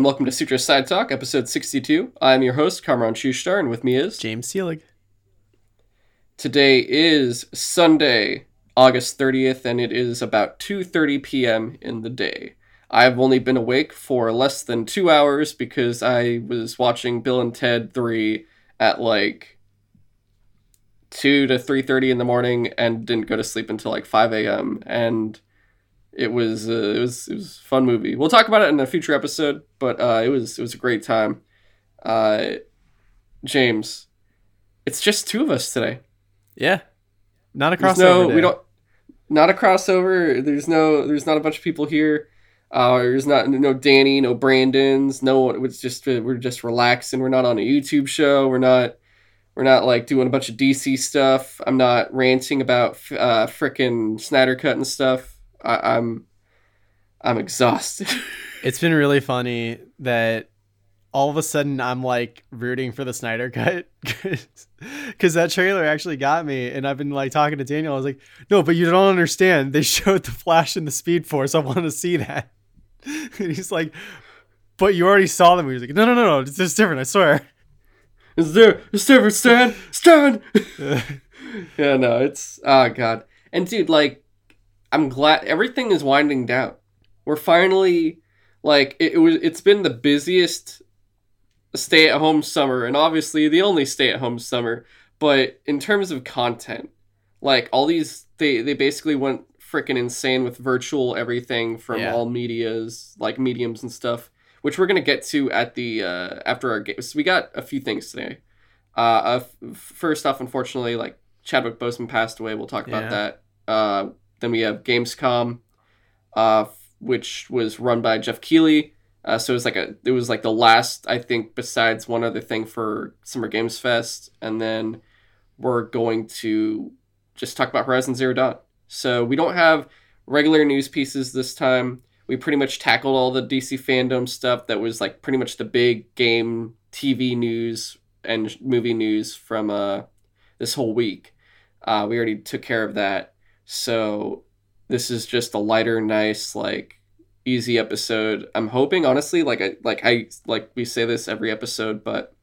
And welcome to Sutro Sidetalk, episode 62. I'm your host, Kamron Schuster, and with me is James Seelig. Today is Sunday, August 30th, and it is about 2:30 p.m. in the day. I've only been awake for less than two hours because I was watching Bill and Ted 3 at like 2 to 3.30 in the morning and didn't go to sleep until like 5 a.m. And it was uh, it was it was a fun movie. We'll talk about it in a future episode, but uh, it was it was a great time. Uh, James, it's just two of us today. Yeah, not a There's crossover. no day. we don't not a crossover. There's no there's not a bunch of people here. Uh, there's not no Danny, no Brandon's, no one. It's just uh, we're just relaxing. We're not on a YouTube show. We're not we're not like doing a bunch of DC stuff. I'm not ranting about uh, frickin' Snyder Cut and stuff. I, I'm I'm exhausted. It's been really funny that all of a sudden I'm like rooting for the Snyder cut because that trailer actually got me, and I've been like talking to Daniel. I was like, "No, but you don't understand. They showed the Flash and the Speed Force. I want to see that." And he's like, "But you already saw them." He was like, "No, no, no, no. It's just different. I swear." Is there is there Stan? Stan! yeah, no, it's oh god. And dude, like I'm glad everything is winding down. We're finally like it, it was it's been the busiest stay at home summer and obviously the only stay at home summer, but in terms of content, like all these they they basically went freaking insane with virtual everything from Yeah. all medias, like mediums and stuff, which we're gonna get to at the uh, after our game. So we got a few things today. Uh, uh, f- first off, unfortunately, like Chadwick Boseman passed away. We'll talk about Yeah. that. Uh, then we have Gamescom, uh, which was run by Geoff Keighley. Uh, so it was like a it was like the last I think besides one other thing for Summer Games Fest, and then we're going to just talk about Horizon Zero Dawn. So we don't have regular news pieces this time. We pretty much tackled all the DC FanDome stuff that was like pretty much the big game TV news and movie news from uh this whole week. Uh, we already took care of that. So this is just a lighter, nice, like easy episode. I'm hoping, honestly, like I like I like we say this every episode, but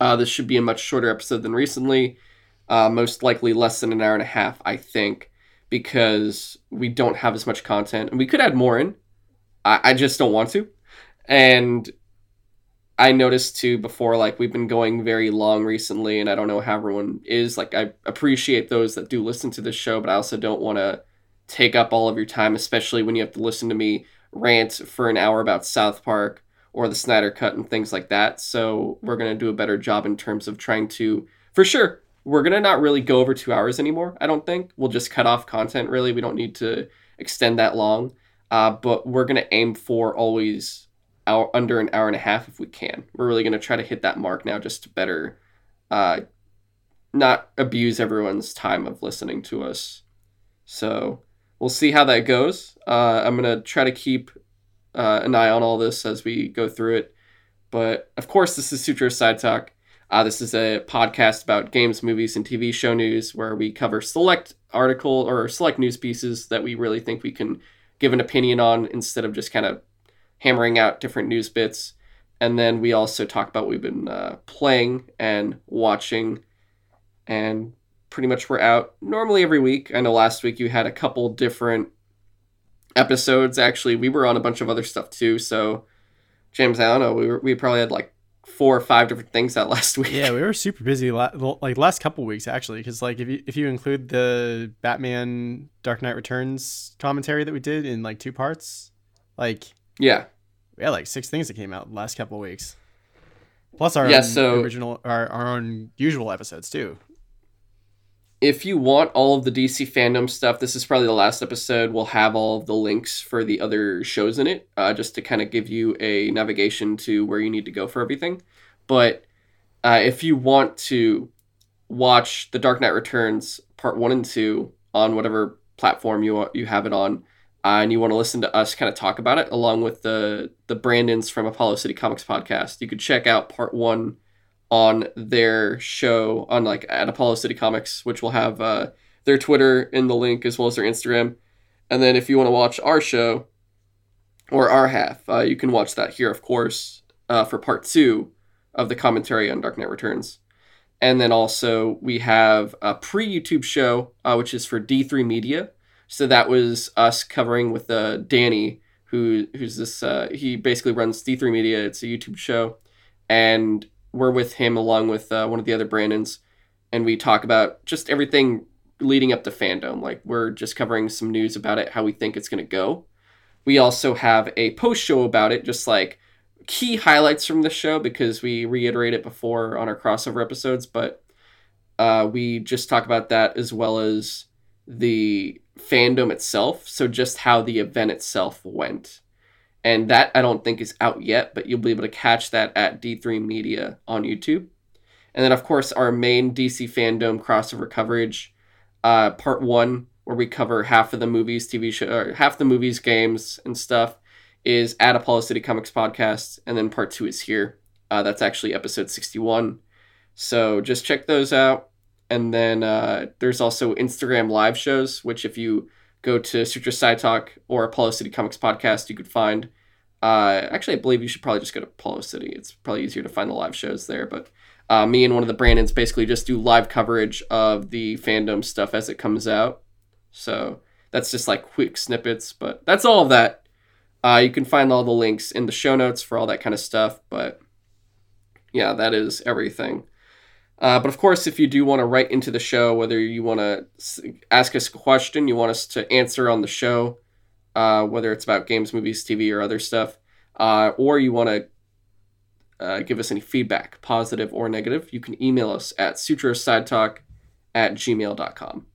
uh, this should be a much shorter episode than recently. Uh, most likely less than an hour and a half, I think, because we don't have as much content, and we could add more in. I, I just don't want to, and I noticed too before, like we've been going very long recently, and I don't know how everyone is. Like I appreciate those that do listen to this show, but I also don't want to take up all of your time, especially when you have to listen to me rant for an hour about South Park or the Snyder Cut and things like that. So we're gonna do a better job in terms of trying to, for sure, we're gonna not really go over two hours anymore. I don't think we'll just cut off content. Really, we don't need to extend that long. Uh, but we're gonna aim for always hour under an hour and a half if we can. We're really gonna try to hit that mark now, just to better, uh, not abuse everyone's time of listening to us. So we'll see how that goes. Uh, I'm gonna try to keep uh, an eye on all this as we go through it. But of course, this is Sutro Sidetalk. Uh, this is a podcast about games, movies, and TV show news where we cover select article or select news pieces that we really think we can give an opinion on instead of just kind of hammering out different news bits. And then we also talk about what we've been uh, playing and watching. And pretty much we're out normally every week. I know last week you had a couple different episodes. Actually, we were on a bunch of other stuff too. So, James, I don't know. We were, we probably had like four or five different things out last week. Yeah, we were super busy la- like last couple weeks actually, because like if you if you include the Batman Dark Knight Returns commentary that we did in like two parts, like yeah. we had like six things that came out the last couple of weeks. Plus our Yeah, own so- original our, our own usual episodes too. if you want all of the DC FanDome stuff, this is probably the last episode. We'll have all of the links for the other shows in it, uh, just to kind of give you a navigation to where you need to go for everything. But uh, if you want to watch The Dark Knight Returns Part One and Two on whatever platform you you have it on, uh, and you want to listen to us kind of talk about it along with the the Brandons from Apollo City Comics podcast, you could check out Part One on their show on like at Apollo City Comics, which will have uh, their Twitter in the link as well as their Instagram. And then if you want to watch our show, or our half. Uh, you can watch that here, of course, uh, for part two of the commentary on Dark Knight Returns. And then also we have a pre YouTube show, uh, which is for D3 Media. So that was us covering with uh, Danny, who who's this. Uh, he basically runs D3 Media. It's a YouTube show, and we're with him along with uh, one of the other Brandons, and we talk about just everything leading up to FanDome. Like we're just covering some news about it, how we think it's gonna go. We also have a post show about it, just like key highlights from the show because we reiterate it before on our crossover episodes, but uh, we just talk about that as well as the FanDome itself. So just how the event itself went. And that I don't think is out yet, but you'll be able to catch that at D3 Media on YouTube. And then, of course, our main DC FanDome crossover coverage, uh, part one, where we cover half of the movies, TV show, or half the movies, games, and stuff is at Apollo City Comics Podcast, and then part two is here. Uh, that's actually episode 61. So just check those out. And then uh, there's also Instagram live shows, which if you go to Sutro Sidetalk or Apollo City Comics Podcast, you could find. Uh, actually, I believe you should probably just go to Apollo City. It's probably easier to find the live shows there. But uh, me and one of the Brandons basically just do live coverage of the FanDome stuff as it comes out. So that's just like quick snippets, but that's all of that uh, you can find all the links in the show notes for all that kind of stuff. But yeah, that is everything. Uh, but of course, if you do want to write into the show, whether you want to ask us a question, you want us to answer on the show, uh, whether it's about games, movies, TV, or other stuff, uh, or you want to uh, give us any feedback, positive or negative, you can email us at sutrosidetalk at gmail.com.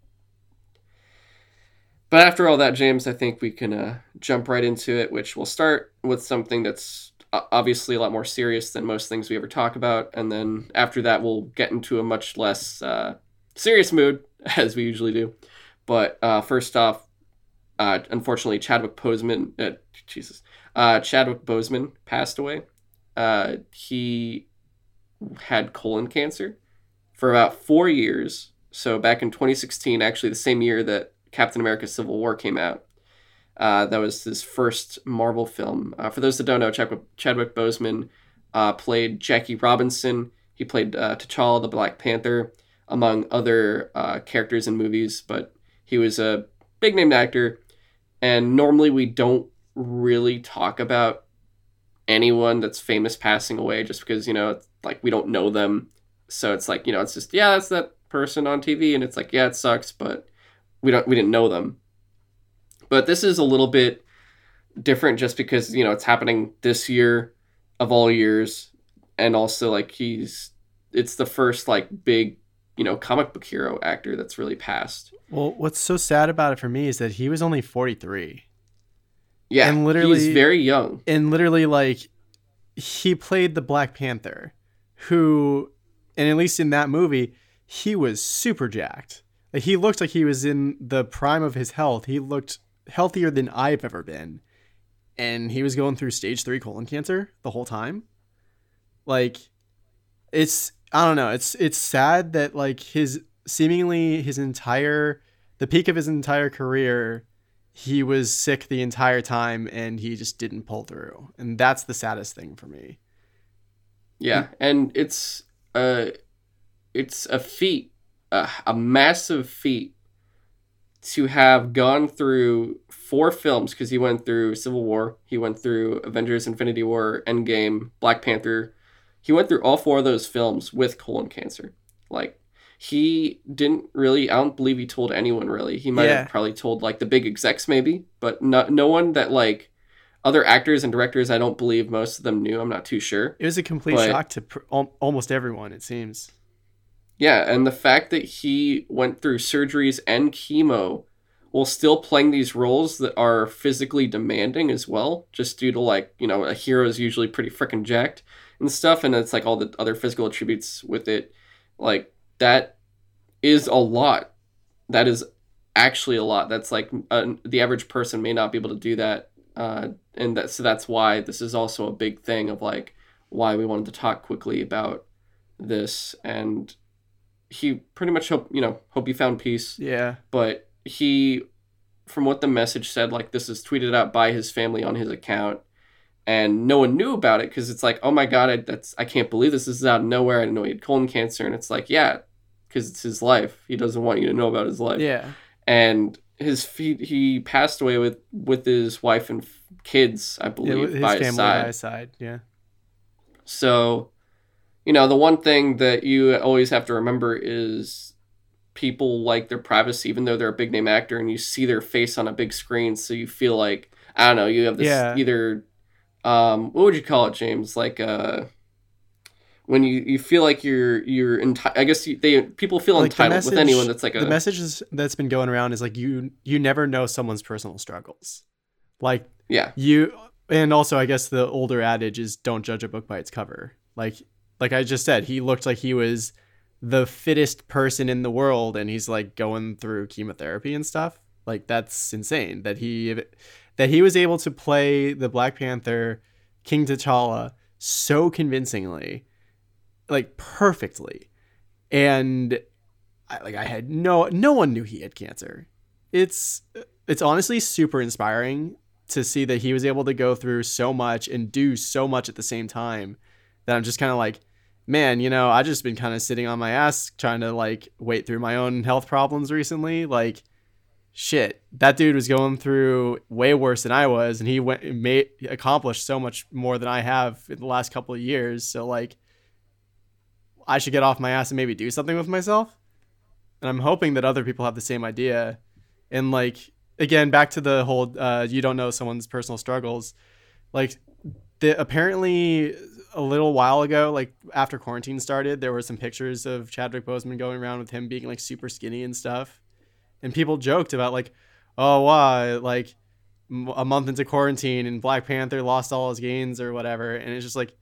But after all that, James, I think we can uh, jump right into it, which we'll start with something that's obviously a lot more serious than most things we ever talk about. And then after that, we'll get into a much less uh, serious mood, as we usually do. But uh, first off, uh, unfortunately, Chadwick Boseman, uh, Jesus, Chadwick Boseman passed away. he had colon cancer for about four years. So back in 2016, actually the same year that Captain America Civil War came out. Uh, that was his first Marvel film. Uh, for those that don't know, Chadwick, Chadwick Boseman uh, played Jackie Robinson. He played uh, T'Challa, the Black Panther, among other uh, characters in movies, but he was a big name actor. And normally we don't really talk about anyone that's famous passing away just because, you know, like we don't know them. So it's like, you know, it's just, yeah, that's that person on TV. And it's like, yeah, it sucks, but we don't we didn't know them. But this is a little bit different just because, you know, it's happening this year of all years and also like he's it's the first like big, you know, comic book hero actor that's really passed. Well, what's so sad about it for me is that he was only 43. Yeah, and literally he's very young. And literally like he played the Black Panther who and at least in that movie he was super jacked Like, he looked like he was in the prime of his health. He looked healthier than I've ever been. And he was going through stage three colon cancer the whole time. Like, it's I don't know. It's it's sad that like his seemingly his entire the peak of his entire career, he was sick the entire time and he just didn't pull through. And that's the saddest thing for me. Yeah, and it's uh it's a feat a, a massive feat to have gone through four films because he went through Civil War, he went through Avengers Infinity War, Endgame, Black Panther. He went through all four of those films with colon cancer. Like he didn't really I don't believe he told anyone really. He might yeah. have probably told like the big execs maybe, but no no one that like other actors and directors I don't believe most of them knew. I'm not too sure. It was a complete but, shock to pr- almost everyone it seems. Yeah, and the fact that he went through surgeries and chemo while still playing these roles that are physically demanding as well, just due to like, you know, a hero is usually pretty freaking jacked and stuff, and it's like all the other physical attributes with it. Like, that is a lot. That is actually a lot. That's like uh, the average person may not be able to do that. Uh, and that, so that's why this is also a big thing of like why we wanted to talk quickly about this and he pretty much hope you know hope he found peace. Yeah. But he from what the message said, like this is tweeted out by his family on his account, and no one knew about it because it's like, oh my god, I, that's I can't believe this. This is out of nowhere. I didn't know he had colon cancer, and it's like, yeah, because it's his life. He doesn't want you to know about his life. Yeah. And his feet, he passed away with with his wife and kids, I Yeah, believe, his by family his by his side. Yeah. So, you know, the one thing that you always have to remember is people like their privacy, even though they're a big name actor and you see their face on a big screen. So you feel like, I don't know, you have this Yeah. either, um, what would you call it, James? Like, uh, when you, you feel like you're you're enti- I guess you, they people feel Like, entitled with anyone that's like a the message that's been going around is like you you never know someone's personal struggles. Like yeah you and also I guess the older adage is don't judge a book by its cover. Like like I just said, he looked like he was the fittest person in the world and he's like going through chemotherapy and stuff. Like that's insane that he that he was able to play the Black Panther King T'Challa so convincingly, like perfectly. And I, like I had no no one knew he had cancer. It's it's honestly super inspiring to see that he was able to go through so much and do so much at the same time that I'm just kind of like, man, you know, I just been kind of sitting on my ass trying to like wait through my own health problems recently. Like, shit, that dude was going through way worse than I was, and he went made accomplished so much more than I have in the last couple of years. So like, I should get off my ass and maybe do something with myself. And I'm hoping that other people have the same idea. And like again, back to the whole uh, you don't know someone's personal struggles. Like the apparently a little while ago, like after quarantine started, there were some pictures of Chadwick Boseman going around with him being like super skinny and stuff. And people joked about like, oh wow, like m- a month into quarantine and Black Panther lost all his gains or whatever. And it's just like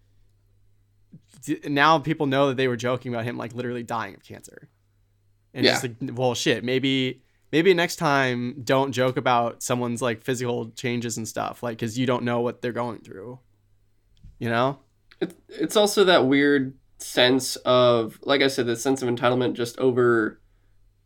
d- now people know that they were joking about him like literally dying of cancer. And Yeah. just like, well, shit, maybe maybe next time don't joke about someone's like physical changes and stuff, like because you don't know what they're going through. You know? It, it's also that weird sense of like i said the sense of entitlement just over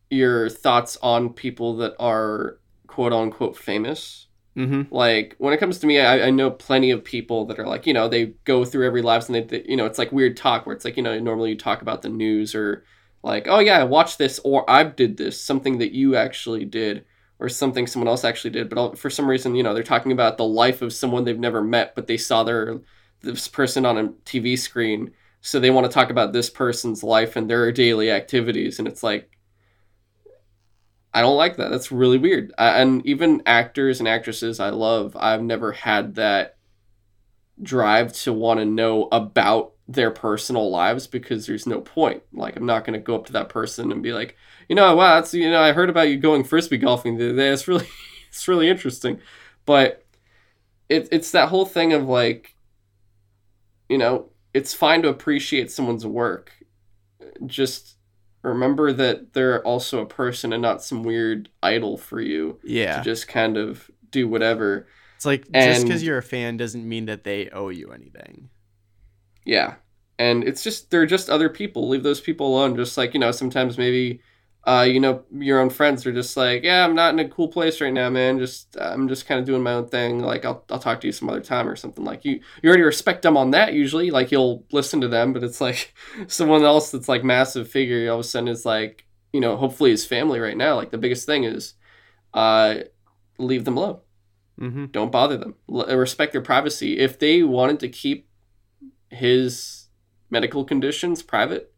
your thoughts on people that are quote unquote famous Mm-hmm. like when it comes to me I, I know plenty of people that are like you know they go through every lives and they, they you know it's like weird talk where it's like you know normally you talk about the news or like oh yeah i watched this or i did this something that you actually did or something someone else actually did but for some reason you know they're talking about the life of someone they've never met but they saw their this person on a tv screen so they want to talk about this person's life and their daily activities and it's like I don't like that. That's really weird. I, and even actors and actresses I love, I've never had that drive to want to know about their personal lives because there's no point. Like I'm not going to go up to that person and be like, you know, wow, that's you know, I heard about you going frisbee golfing. It's really, it's really interesting. But it, it's that whole thing of like, you know, it's fine to appreciate someone's work. Just remember that they're also a person and not some weird idol for you Yeah. to just kind of do whatever. It's like just because you're a fan doesn't mean that they owe you anything. Yeah. And it's just they're just other people. Leave those people alone. Just like, you know, sometimes maybe uh, you know, your own friends are just like, Yeah, I'm not in a cool place right now, man. Just I'm just kinda doing my own thing. Like I'll I'll talk to you some other time or something. Like you you already respect them on that usually. Like you'll listen to them, but it's like someone else that's like massive figure all of a sudden is like, you know, hopefully his family right now. Like the biggest thing is uh leave them alone. Mm-hmm. don't bother them L- respect their privacy if they wanted to keep his medical conditions private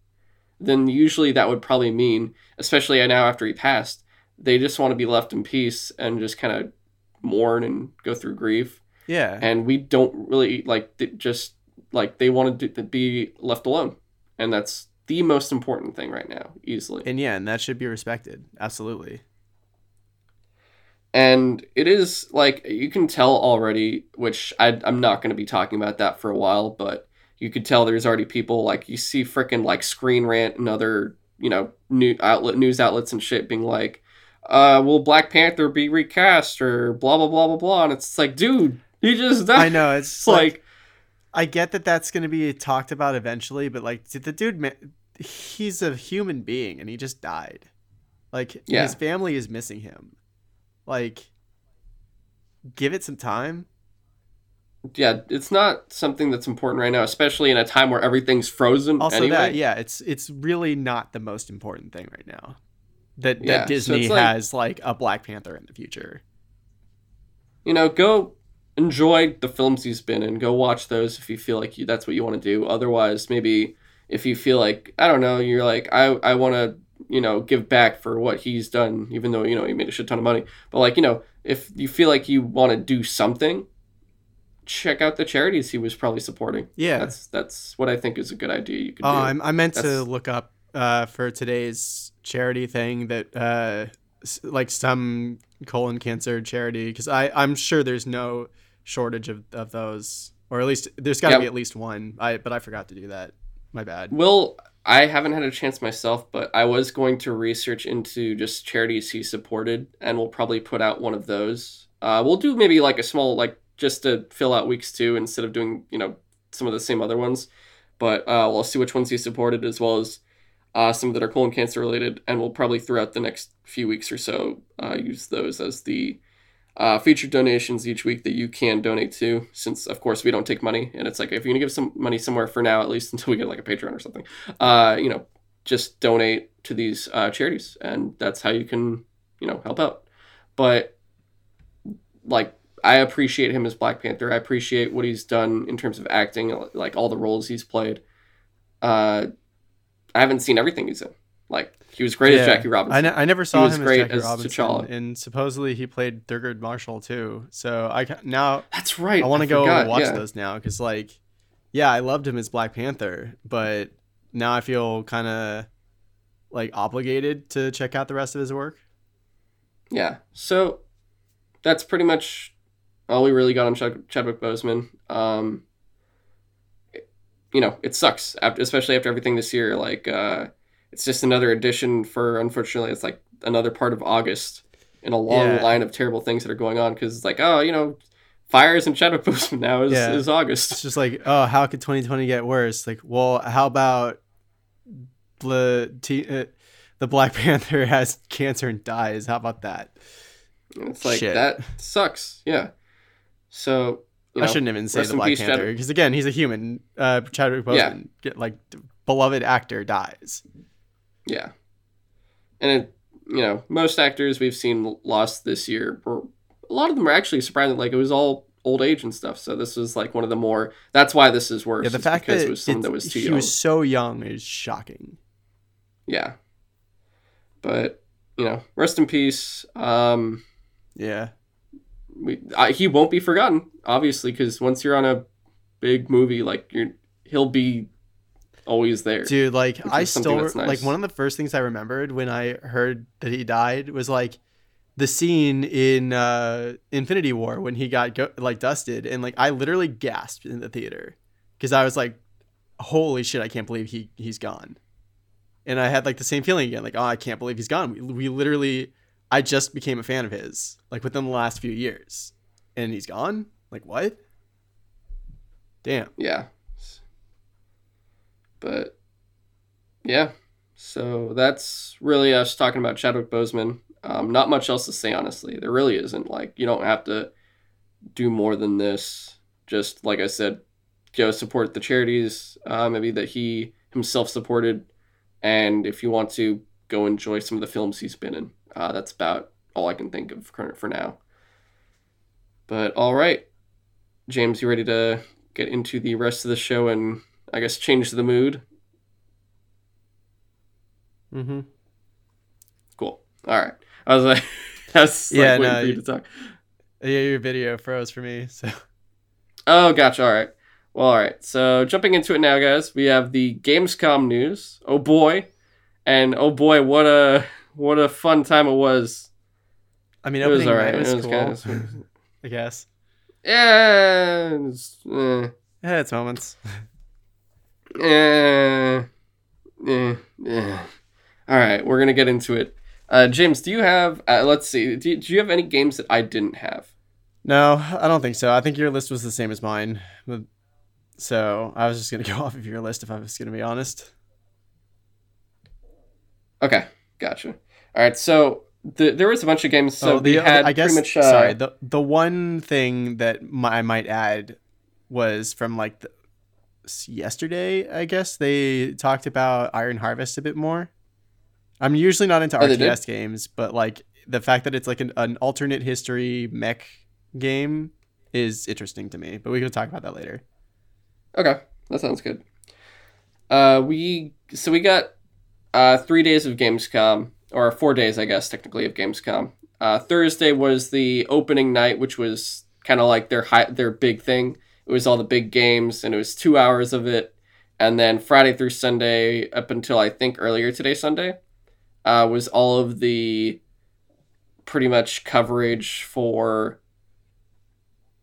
then usually that would probably mean especially I now after he passed they just want to be left in peace and just kind of mourn and go through grief Yeah. and we don't really like just like they wanted to be left alone and that's the most important thing right now easily and yeah, and that should be respected. Absolutely. and it is like you can tell already which I, i'm not going to be talking about that for a while but you could tell there's already people like you see freaking like screen rant and other you know new outlet news outlets and shit being like uh will black panther be recast or blah blah blah blah blah and it's like dude he just died I know it's it's like, like I get that that's going to be talked about eventually, but like did the dude, he's a human being and he just died. Like Yeah. his family is missing him. Like give it some time. Yeah, it's not something that's important right now, especially in a time where everything's frozen. Also, anyway. that yeah, it's it's really not the most important thing right now. That that so Disney it's like- has like a Black Panther in the future. you know, go enjoy the films he's been in. Go watch those if you feel like you, that's what you want to do. Otherwise, maybe if you feel like I don't know, you're like I I want to you know give back for what he's done, even though you know he made a shit ton of money. But like you know, if you feel like you want to do something, check out the charities he was probably supporting. Yeah. That's that's what I think is a good idea. You could Oh, do. I'm, I meant to look up uh, for today's charity thing that uh, like some colon cancer charity because I I'm sure there's no shortage of, of those or at least there's got to be at least one. I but I forgot to do that. My bad. Will I haven't had a chance myself, but I was going to research into just charities he supported, and we'll probably put out one of those. Uh, we'll do maybe like a small like just to fill out weeks two instead of doing you know some of the same other ones. But uh, we'll see which ones he supported as well as uh, some that are colon cancer related, and we'll probably throughout the next few weeks or so uh, use those as the uh, featured donations each week that you can donate to. Since of course we don't take money, and it's like if you're gonna give some money somewhere for now, at least until we get like a Patreon or something, uh, you know, just donate to these uh, charities, and that's how you can you know help out. But like I appreciate him as Black Panther. I appreciate what he's done in terms of acting, like all the roles he's played. Uh, I haven't seen everything he's in. Like he was great as Jackie Robinson. I, ne- I never saw was him as great Jackie as Robinson, T'Challa. and supposedly he played Thurgood Marshall too. So I ca- now That's right. I want to go forgot, watch yeah. those now because like, yeah, I loved him as Black Panther, but now I feel kind of like obligated to check out the rest of his work. Yeah. So that's pretty much all we really got on Chad- Chadwick Boseman. Um, it- you know, it sucks, after, especially after everything this year. Like, uh, it's just another addition for, unfortunately, it's like another part of August in a long Yeah. line of terrible things that are going on because it's like, oh, you know, fires and Chadwick Boseman now is, Yeah. is August. It's just like, oh, how could 2020 get worse? Like, well, how about the T- uh, the Black Panther has cancer and dies? How about that? It's like, Shit. that sucks. Yeah. So, you I know, shouldn't even say the Black Panther because again, he's a human. Uh, Chadwick Boseman, Yeah. get, like beloved actor, dies. Yeah. And it, you know, most actors we've seen lost this year, were, a lot of them are actually surprising. Like it was all old age and stuff. So this was like one of the more. That's why this is worse. Yeah, the fact because that it was someone that was too he young. was so young is shocking. Yeah. But you know, rest in peace. Um, Yeah. We I, he won't be forgotten, obviously, because once you're on a big movie, like you're, he'll be always there. Dude, like I still nice. like one of the first things I remembered when I heard that he died was like the scene in uh Infinity War when he got go- like dusted and like I literally gasped in the theater cuz I was like holy shit I can't believe he he's gone. And I had like the same feeling again like oh I can't believe he's gone. We, we literally I just became a fan of his like within the last few years and he's gone? Like what? Damn. Yeah. But yeah, so that's really us talking about Chadwick Boseman. Um, not much else to say, honestly. There really isn't. Like, you don't have to do more than this. Just like I said, go support the charities, uh, maybe that he himself supported, and if you want to, go enjoy some of the films he's been in. Uh, that's about all I can think of for, for now. But all right, James, you ready to get into the rest of the show and I guess change the mood? Mm Mhm. Cool. All right. I was like, that's Yeah, like no, you- to talk. Yeah, your video froze for me. So Oh, gotcha. All right. Well, all right. So jumping into it now, guys, we have the Gamescom news. Oh boy, and oh boy, what a what a fun time it was. I mean, It was all right. was It was cool. kind of I guess. yeah, it's, eh, Yeah, it's moments. eh, eh, eh. All right, we're gonna get into it. Uh, James, do you have? Uh, let's see. Do you, do you have any games that I didn't have? No, I don't think so. I think your list was the same as mine. So I was just gonna go off of your list if I was gonna be honest. Okay, gotcha. All right, so the, there was a bunch of games. So oh, the, we had I guess pretty much. Uh, sorry. The the one thing that my, I might add was from like the, yesterday. I guess they talked about Iron Harvest a bit more. I'm usually not into Oh? RTS games, but like the fact that it's like an, an alternate history mech game is interesting to me. But we can talk about that later. Okay, that sounds good. Uh, we so we got uh three days of Gamescom, or four days, I guess, technically of Gamescom. Uh, Thursday was the opening night, which was kind of like their high, their big thing. It was all the big games, and it was two hours of it. And then Friday through Sunday, up until I think earlier today, Sunday, uh, was all of the pretty much coverage for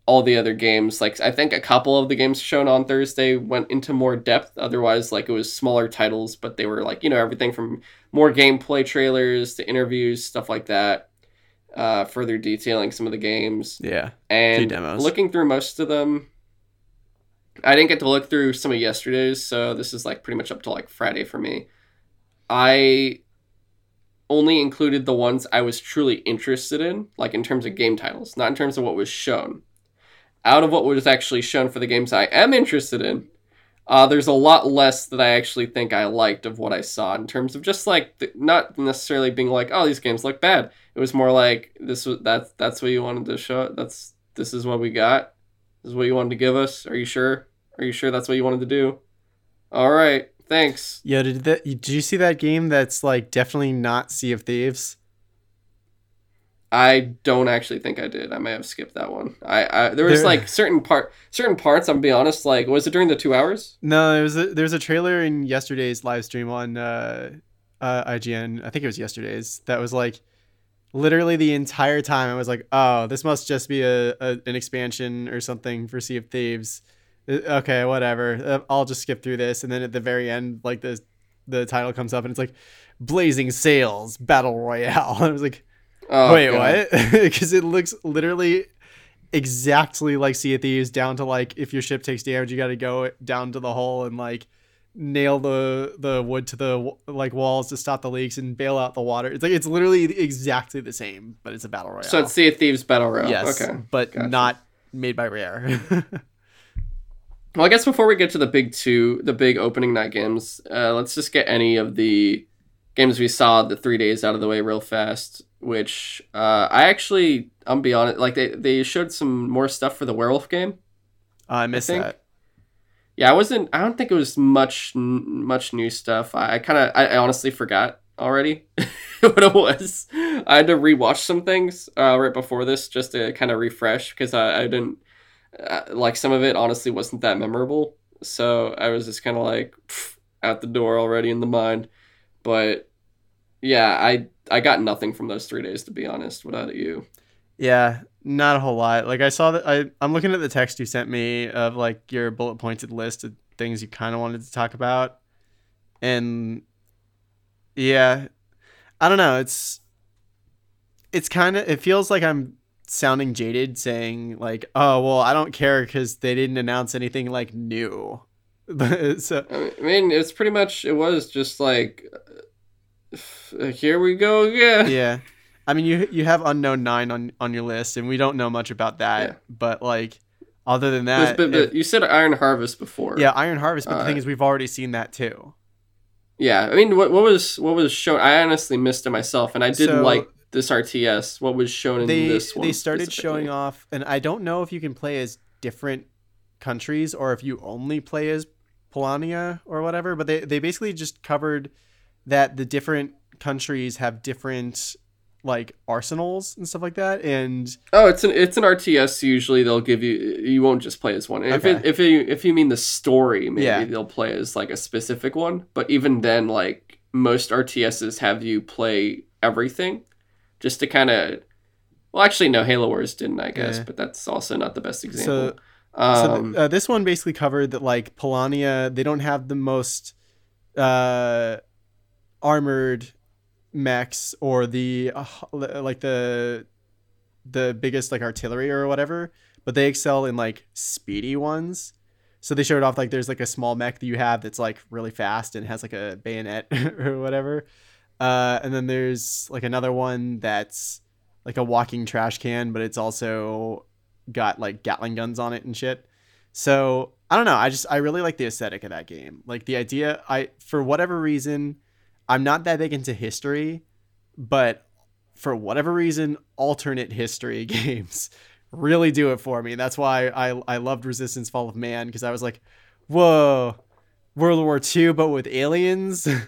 all the other games. Like I think a couple of the games shown on Thursday went into more depth. Otherwise, like it was smaller titles, but they were like you know everything from more gameplay trailers to interviews, stuff like that. Uh, further detailing some of the games Yeah. and looking through most of them. I didn't get to look through some of yesterday's, so this is like pretty much up to like Friday for me. I only included the ones I was truly interested in, like in terms of game titles, not in terms of what was shown. Out of what was actually shown for the games I am interested in, uh, there's a lot less that I actually think I liked of what I saw in terms of just like th- not necessarily being like, oh, these games look bad. It was more like this was that's that's what you wanted to show. That's this is what we got. This is what you wanted to give us. Are you sure? Are you sure that's what you wanted to do? All right, thanks. Yeah. Did that? Did you see that game? That's like definitely not Sea of Thieves. I don't actually think I did. I may have skipped that one. I, I there was There- like certain part certain parts. I'm gonna be honest. Like, was it during the two hours? No, there was a there's a trailer in yesterday's live stream on uh, uh, IGN. I think it was yesterday's. That was like literally the entire time. I was like, oh, this must just be a, a an expansion or something for Sea of Thieves. Uh, Okay, whatever. Uh, I'll just skip through this, and then at the very end, like the the title comes up, and it's like Blazing Sails Battle Royale. I was like, Oh, wait, God. what? Because it looks literally exactly like Sea of Thieves, down to like if your ship takes damage, you got to go down to the hull and like nail the the wood to the like walls to stop the leaks and bail out the water. It's like it's literally exactly the same, but it's a battle royale. So it's Sea of Thieves Battle Royale. yes, Okay. but gotcha. not made by Rare. Well, I guess before we get to the big two, the big opening night games, uh, let's just get any of the games we saw the three days out of the way real fast. Which uh, I actually, I'm be honest, like they, they showed some more stuff for the werewolf game. I missed that. Yeah, I wasn't. I don't think it was much n- much new stuff. I, I kind of, I, I honestly forgot already what it was. I had to rewatch some things uh, right before this just to kind of refresh because I, I didn't uh, like some of it. Honestly, wasn't that memorable. So I was just kind of like pff, out the door already in the mind. But yeah, I I got nothing from those three days to be honest. Without you, Yeah, not a whole lot. Like I saw that I I'm looking at the text you sent me of like your bullet pointed list of things you kind of wanted to talk about. And yeah, I don't know, it's it's kind of it feels like I'm sounding jaded saying like, "Oh, well, I don't care cuz they didn't announce anything like new." so I mean, it's pretty much it was just like here we go again. yeah. I mean, you you have unknown 9 on on your list and we don't know much about that, Yeah. but like other than that, but, if- you said Iron Harvest before. Yeah, Iron Harvest. But the Uh, thing is, we've already seen that too. Yeah. I mean, what what was what was shown? I honestly missed it myself, and I did So- like this RTS. What was shown in They this one? they started showing off, and I don't know if you can play as different countries or if you only play as Polania or whatever. But they they basically just covered that the different countries have different like arsenals and stuff like that, and Oh, it's an it's an RTS. Usually, they'll give you. You won't just play as one. If it, if you if you mean the story, maybe Yeah. they'll play as like a specific one. But even then, like most RTSs have you play everything, just to kind of. Well, actually, no. Halo Wars didn't, I guess, Yeah. but that's also not the best example. so um, th- uh, this one basically covered that like Polania, they don't have the most uh, armored mechs or the uh, like the the biggest like artillery or whatever, but they excel in like speedy ones. So they showed off like there's like a small mech that you have that's like really fast and has like a bayonet or whatever. Uh, and then there's like another one that's like a walking trash can, but it's also got like Gatling guns on it and shit. So I don't know. I just I really like the aesthetic of that game. Like the idea. I for whatever reason, I'm not that big into history, but for whatever reason, alternate history games really do it for me. That's why I I loved Resistance: Fall of Man because I was like, whoa, World War II, but with aliens. and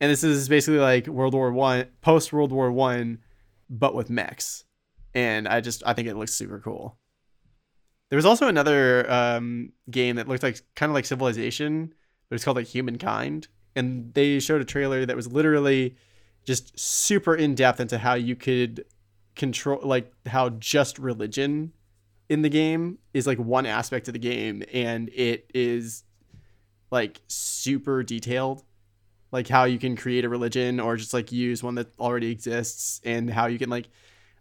this is basically like World War One, post World War One, but with mechs. And I just I think it looks super cool. There was also another um, game that looked like kind of like Civilization, but it's called like Humankind, and they showed a trailer that was literally just super in depth into how you could control like how just religion in the game is like one aspect of the game and it is like super detailed. Like how you can create a religion or just like use one that already exists and how you can like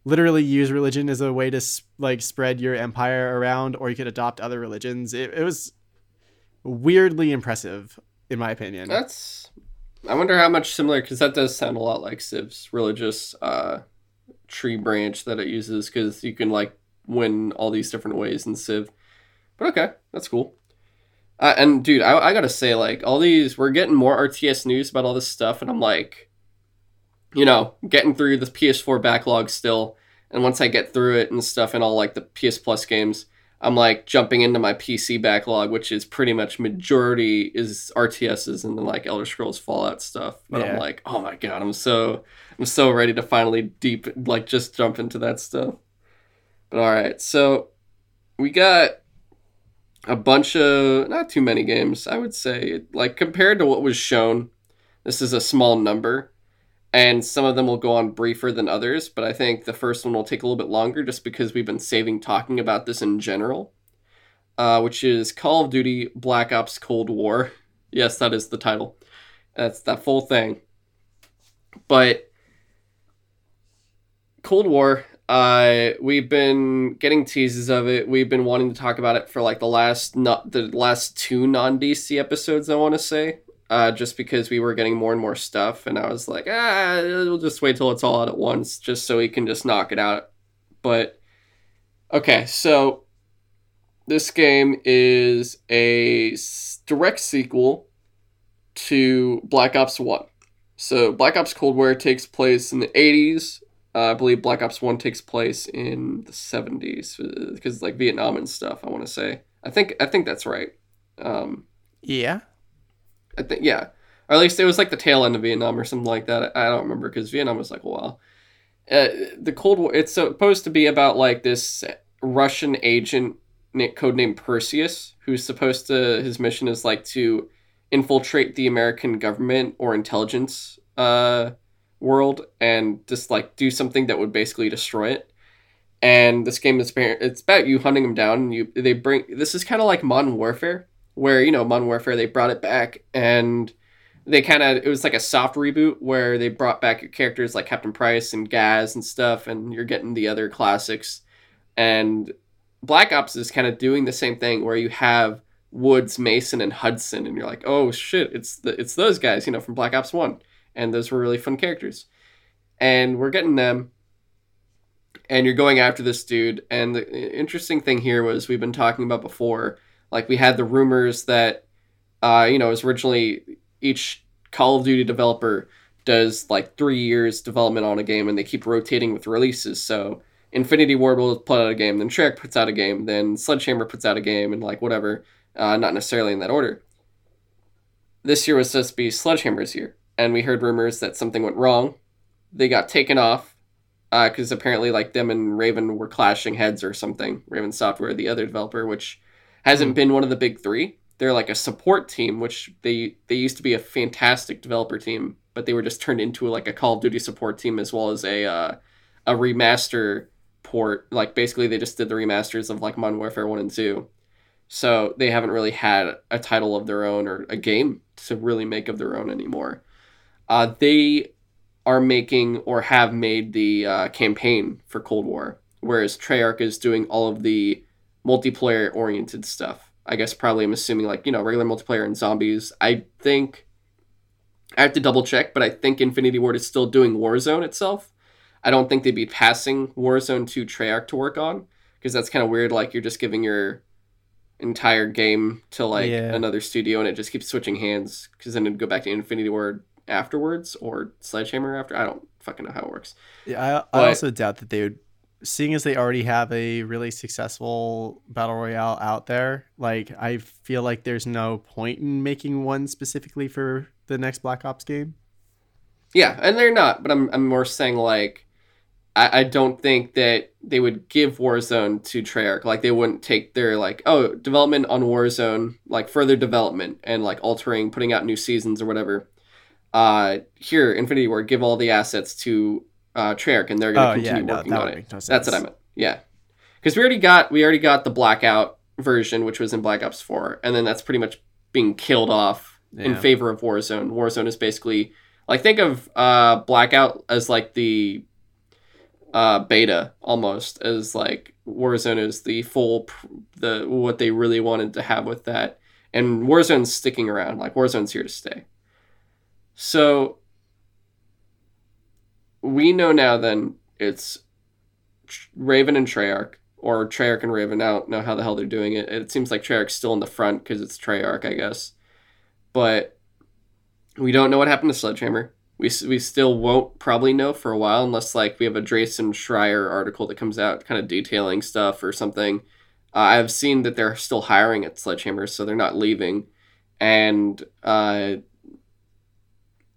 literally use religion as a way to like spread your empire around or you could adopt other religions. It, it was weirdly impressive in my opinion. That's i wonder how much similar because that does sound a lot like civ's religious uh tree branch that it uses because you can like win all these different ways in civ but okay that's cool. Uh, and dude I, I gotta say like all these we're getting more rts news about all this stuff and i'm like you know, getting through the PS4 backlog still. And once I get through it and stuff and all like the PS Plus games, I'm like jumping into my PC backlog, which is pretty much majority is RTSs and then like Elder Scrolls Fallout stuff. But yeah. I'm like, oh my god, I'm so I'm so ready to finally deep like just jump into that stuff. But all right, so we got a bunch of not too many games, I would say. Like compared to what was shown, this is a small number and some of them will go on briefer than others, but I think the first one will take a little bit longer just because we've been saving talking about this in general, uh, which is Call of Duty Black Ops Cold War. Yes, that is the title. That's that full thing. But Cold War, uh, we've been getting teases of it. We've been wanting to talk about it for like the last not the last two non DC episodes. I want to say uh, just because we were getting more and more stuff, and I was like, ah, we'll just wait till it's all out at once, just so we can just knock it out. But okay, so this game is a direct sequel to Black Ops One. So Black Ops Cold War takes place in the '80s. Uh, I believe Black Ops One takes place in the '70s because like Vietnam and stuff. I want to say. I think I think that's right. Um, yeah. I think yeah, or at least it was like the tail end of Vietnam or something like that. I don't remember because Vietnam was like a while. Uh, the Cold War. It's supposed to be about like this Russian agent codenamed Perseus, who's supposed to his mission is like to infiltrate the American government or intelligence uh, world and just like do something that would basically destroy it. And this game is it's about you hunting them down. And you they bring this is kind of like Modern Warfare, where you know Modern Warfare they brought it back and they kind of it was like a soft reboot where they brought back your characters like Captain Price and Gaz and stuff, and you're getting the other classics. And Black Ops is kind of doing the same thing where you have Woods, Mason, and Hudson, and you're like, oh shit, it's the it's those guys, you know, from Black Ops One, and those were really fun characters. And we're getting them, and you're going after this dude. And the interesting thing here was we've been talking about before like we had the rumors that, uh, you know, it was originally each Call of Duty developer does like three years development on a game, and they keep rotating with releases. So Infinity Ward will put out a game, then Treyarch puts out a game, then Sledgehammer puts out a game, and like whatever. Uh, not necessarily in that order. This year was supposed to be Sledgehammer's year, and we heard rumors that something went wrong. They got taken off because uh, apparently, like them and Raven were clashing heads or something. Raven Software, the other developer, which hasn't hmm. been one of the big three. They're like a support team, which they they used to be a fantastic developer team, but they were just turned into like a Call of Duty support team as well as a uh, a remaster port. Like basically, they just did the remasters of like Modern Warfare One and Two, so they haven't really had a title of their own or a game to really make of their own anymore. Uh, they are making or have made the uh, campaign for Cold War, whereas Treyarch is doing all of the multiplayer oriented stuff. I guess probably I'm assuming like, you know, regular multiplayer and zombies. I think I have to double check, but I think Infinity Ward is still doing Warzone itself. I don't think they'd be passing Warzone to Treyarch to work on because that's kind of weird. Like you're just giving your entire game to like Yeah. another studio and it just keeps switching hands because then it'd go back to Infinity Ward afterwards or Sledgehammer after. I don't fucking know how it works. Yeah, I, I But- also doubt that they would, seeing as they already have a really successful battle royale out there. Like, I feel like there's no point in making one specifically for the next Black Ops game. Yeah, and they're not, but I'm I'm more saying like I, I don't think that they would give Warzone to Treyarch. Like they wouldn't take their like, oh, development on Warzone, like further development and like altering, putting out new seasons or whatever. Uh here, Infinity Ward, give all the assets to uh Treyarch and they're gonna Oh, yeah, continue no, working on it. no That's what I meant. Yeah. Because we already got we already got the blackout version, which was in Black Ops 4, and then that's pretty much being killed off in favor of Warzone. Warzone is basically like think of uh Blackout as like the uh beta almost as like Warzone is the full pr- the what they really wanted to have with that. And Warzone's sticking around. Like Warzone's here to stay. So we know now then it's Raven and Treyarch or Treyarch and Raven. I don't know how the hell they're doing it. It seems like Treyarch's still in the front because it's Treyarch, I guess. But we don't know what happened to Sledgehammer. We, we still won't probably know for a while unless like we have a Jason Schreier article that comes out kind of detailing stuff or something. Uh, I've seen that they're still hiring at Sledgehammer, so they're not leaving, and uh,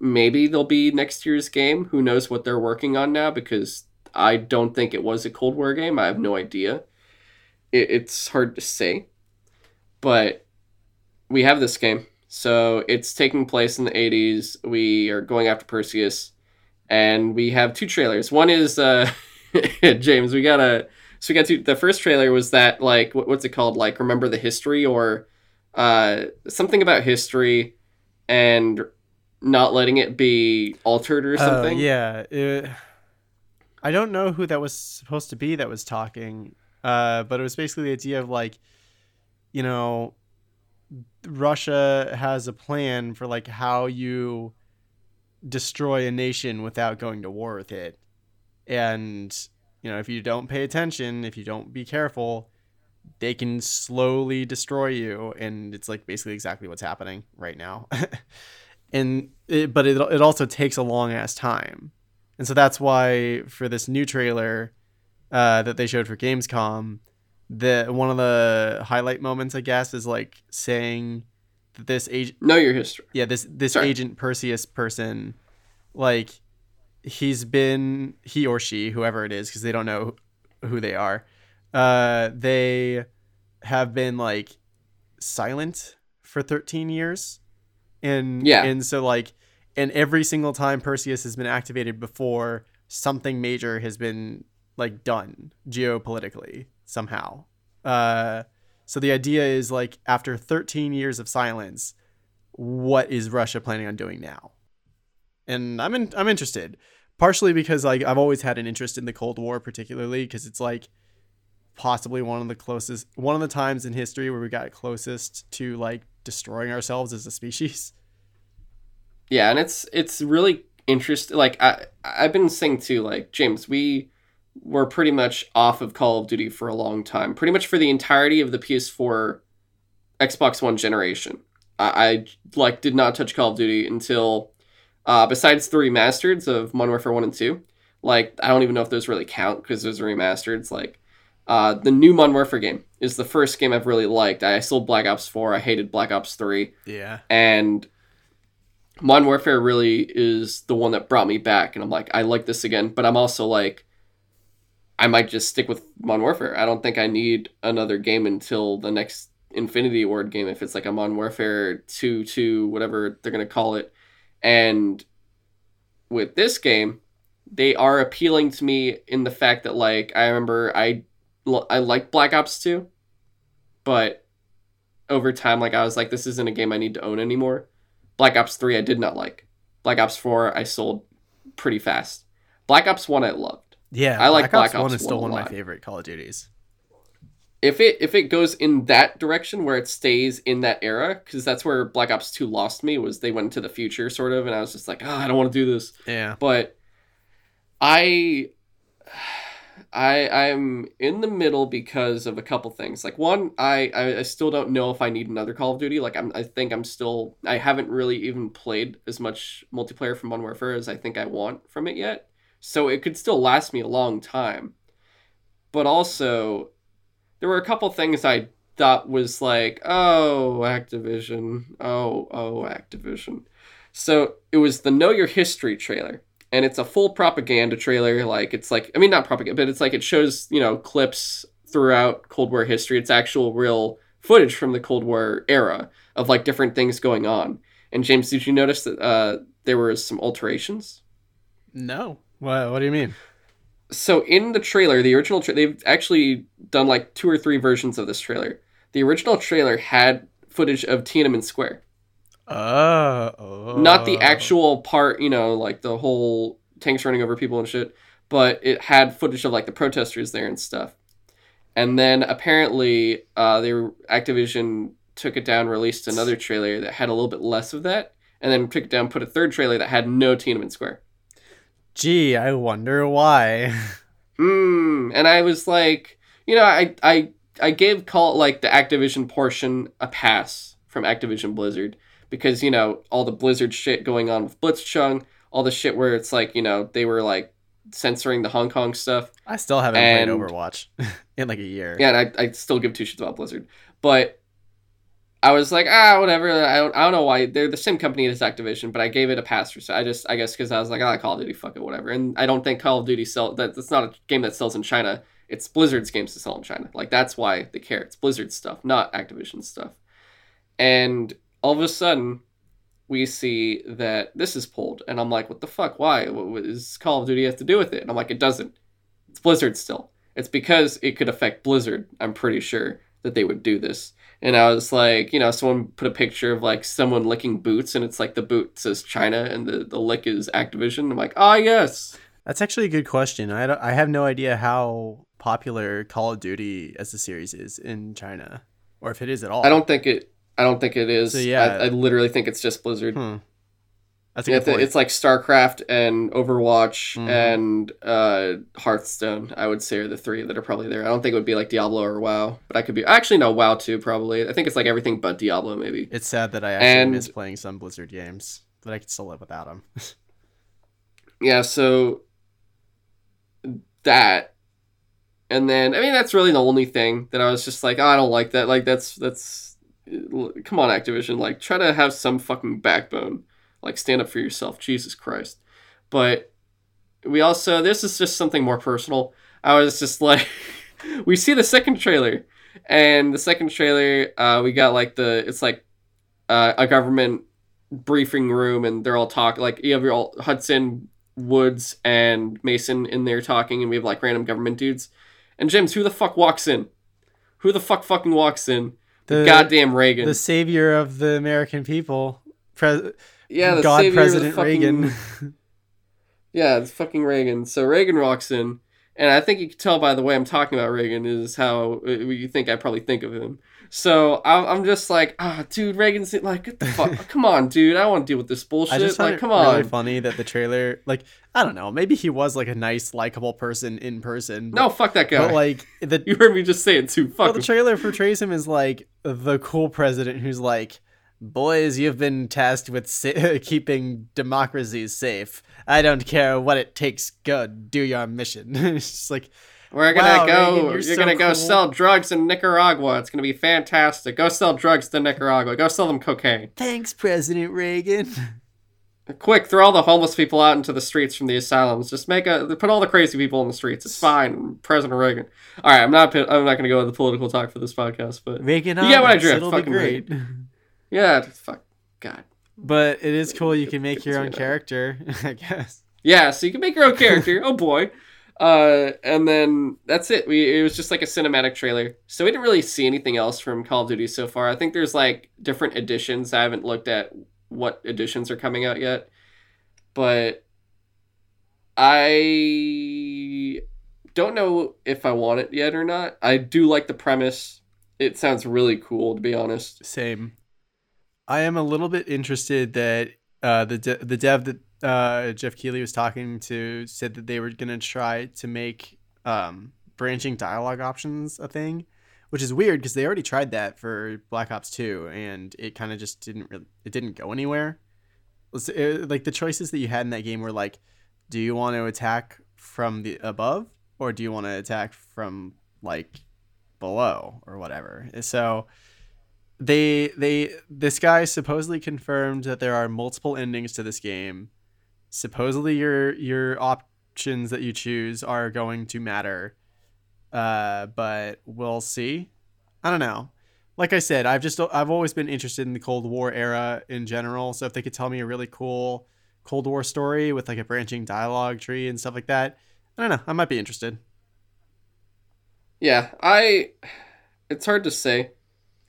maybe they'll be next year's game. Who knows what they're working on now? Because I don't think it was a Cold War game. I have no idea. It, it's hard to say, but we have this game. So it's taking place in the 80s. We are going after Perseus, and we have two trailers. One is uh, James. We got a so we got two. The first trailer was that like what, what's it called? Like remember the history or uh, something about history and not letting it be altered or Oh, something. yeah. it- I don't know who that was supposed to be that was talking, uh, but it was basically the idea of like, you know, Russia has a plan for like how you destroy a nation without going to war with it. And, you know, if you don't pay attention, if you don't be careful, they can slowly destroy you. And it's like basically exactly what's happening right now. and it, but it, it also takes a long ass time. And so that's why for this new trailer uh, that they showed for Gamescom, the one of the highlight moments, I guess, is like saying that this agent, Know your history. yeah, this this Sorry. agent Perseus person, like he's been he or she, whoever it is, because they don't know who they are. Uh, they have been like silent for 13 years, and Yeah. and so like, and every single time Perseus has been activated before, something major has been like done geopolitically somehow. Uh, so the idea is like after 13 years of silence, what is Russia planning on doing now? And I'm in, I'm interested, partially because like I've always had an interest in the Cold War, particularly because it's like possibly one of the closest, one of the times in history where we got closest to like destroying ourselves as a species. Yeah, and it's it's really interesting. Like I I've been saying too, like James, we were pretty much off of Call of Duty for a long time, pretty much for the entirety of the PS4, Xbox One generation. I, I like did not touch Call of Duty until, uh, besides the remasters of Modern Warfare One and Two. Like I don't even know if those really count because those are remasters. Like, uh, the new Modern Warfare game is the first game I've really liked. I sold Black Ops Four. I hated Black Ops Three Yeah. and Modern Warfare really is the one that brought me back, and I'm like, I like this again, but I'm also like, I might just stick with Modern Warfare. I don't think I need another game until the next Infinity Ward game, if it's like a Modern Warfare 2 2, whatever they're going to call it. And with this game, they are appealing to me in the fact that, like, I remember I, I like Black Ops 2, but over time, like, I was like, this isn't a game I need to own anymore. Black Ops 3 I did not like. Black Ops 4 I sold pretty fast. Black Ops 1 I loved. Yeah. I like Black One Ops is still 1 one of my favorite Call of Duties. if it if it goes in that direction where it stays in that era, because that's where Black Ops Two lost me was they went into the future sort of, and I was just like, oh, I don't want to do this. Yeah. But I I I'm in the middle because of a couple things. Like one, I I, I still don't know if I need another Call of Duty. Like I'm I think I'm still I haven't really even played as much multiplayer from Modern Warfare as I think I want from it yet. So it could still last me a long time. But also there were a couple things I thought was like, oh, Activision. Oh, oh, Activision. So it was the Know Your History trailer and it's a full propaganda trailer. Like it's like I mean not propaganda, but it's like it shows you know clips throughout Cold War history. It's actual real footage from the Cold War era of like different things going on. And James, did you notice that uh, there were some alterations? No. What What do you mean? So in the trailer, the original tra- they've actually done like two or three versions of this trailer. The original trailer had footage of Tiananmen Square. Uh, oh. not the actual part, you know, like the whole tanks running over people and shit, but it had footage of like the protesters there and stuff. And then apparently, uh, they Activision took it down, released another trailer that had a little bit less of that, and then took it down, put a third trailer that had no Tiananmen Square. Gee, I wonder why. Hmm. And I was like, you know, I I I gave call like the Activision portion a pass from Activision Blizzard because you know all the Blizzard shit going on with Blitzchung, all the shit where it's like you know they were like censoring the Hong Kong stuff. I still haven't And- played Overwatch in like a year. Yeah, and I, I still give two shits about Blizzard, but I was like, ah, whatever. I don't, I don't know why they're the same company as Activision, but I gave it a pass for. So I just, I guess, because I was like, ah, Call of Duty, fuck it, whatever. And I don't think Call of Duty sell that. That's not a game that sells in China. It's Blizzard's games to sell in China. Like that's why they care. It's Blizzard stuff, not Activision stuff. And all of a sudden, we see that this is pulled, and I'm like, what the fuck? Why? What, does Call of Duty have to do with it? And I'm like, it doesn't. It's Blizzard still. It's because it could affect Blizzard. I'm pretty sure that they would do this. And I was like, you know, someone put a picture of like someone licking boots, and it's like the boot says China, and the, the lick is Activision. I'm like, ah, yes. That's actually a good question. I, don't, I have no idea how popular Call of Duty as a series is in China, or if it is at all. I don't think it. I don't think it is. So, yeah. I, I literally think it's just Blizzard. Hmm. That's a good point. it's like StarCraft and Overwatch Mhm. and uh, Hearthstone. I would say are the three that are probably there. I don't think it would be like Diablo or WoW, but I could be actually no WoW too. Probably. I think it's like everything but Diablo maybe. It's sad that I actually And- miss playing some Blizzard games, but I can still live without them. Yeah. So that, and then I mean that's really the only thing that I was just like, oh, I don't like that. Like that's that's come on Activision, like try to have some fucking backbone. Like stand up for yourself, Jesus Christ. But we also this is just something more personal. I was just like we see the second trailer and the second trailer uh we got like the it's like uh, a government briefing room and they're all talking like you have your all Hudson Woods and Mason in there talking and we have like random government dudes. And James, who the fuck walks in? Who the fuck fucking walks in? The Goddamn Reagan. the savior of the American people, Pre- yeah, the God savior of the President fucking- Reagan. Yeah, it's fucking Reagan. So Reagan walks in, and I think you can tell by the way I'm talking about Reagan is how uh, you think I probably think of him. So I'm, I'm just like, ah, dude, Reagan's like, get the fuck, come on, dude, I don't want to deal with this bullshit. I just like, come on. really funny that the trailer, like, I don't know, maybe he was like a nice, likable person in person. But, no, fuck that guy. but like the you heard me just say it too. well, the trailer portrays him as like the cool president who's like, "Boys, you've been tasked with sa- keeping democracies safe. I don't care what it takes. Go do your mission." it's just like, We're gonna Wow, go. Reagan, you're you're so gonna go sell drugs in Nicaragua. It's gonna be fantastic. Go sell drugs to Nicaragua. Go sell them cocaine. "Thanks, President Reagan." Quick, throw all the homeless people out into the streets from the asylums. Just make a put all the crazy people in the streets. It's fine, President Reagan. All right, I'm not. I'm not gonna go into the political talk for this podcast, but Reagan, You get what I drift, It'll be fucking great. yeah, fuck, God. But it is cool. You can make your own character, I guess. Yeah, so you can make your own character. oh boy. Uh, and then that's it. We it was just like a cinematic trailer, so we didn't really see anything else from Call of Duty so far. I think there's like different editions. I haven't looked at what editions are coming out yet, but I don't know if I want it yet or not. I do like the premise. It sounds really cool, to be honest. Same. I am a little bit interested that uh, the de- the dev that uh, Geoff Keighley was talking to said that they were gonna try to make um, branching dialogue options a thing, which is weird because they already tried that for Black Ops Two, and it kind of just didn't really it didn't go anywhere. It, like the choices that you had in that game were like, do you want to attack from the above or do you want to attack from like below or whatever? So they they this guy supposedly confirmed that there are multiple endings to this game. Supposedly your your options that you choose are going to matter. Uh, but we'll see. I don't know. Like I said, I've just I've always been interested in the Cold War era in general. So if they could tell me a really cool Cold War story with like a branching dialogue tree and stuff like that, I don't know. I might be interested. Yeah, I. It's hard to say.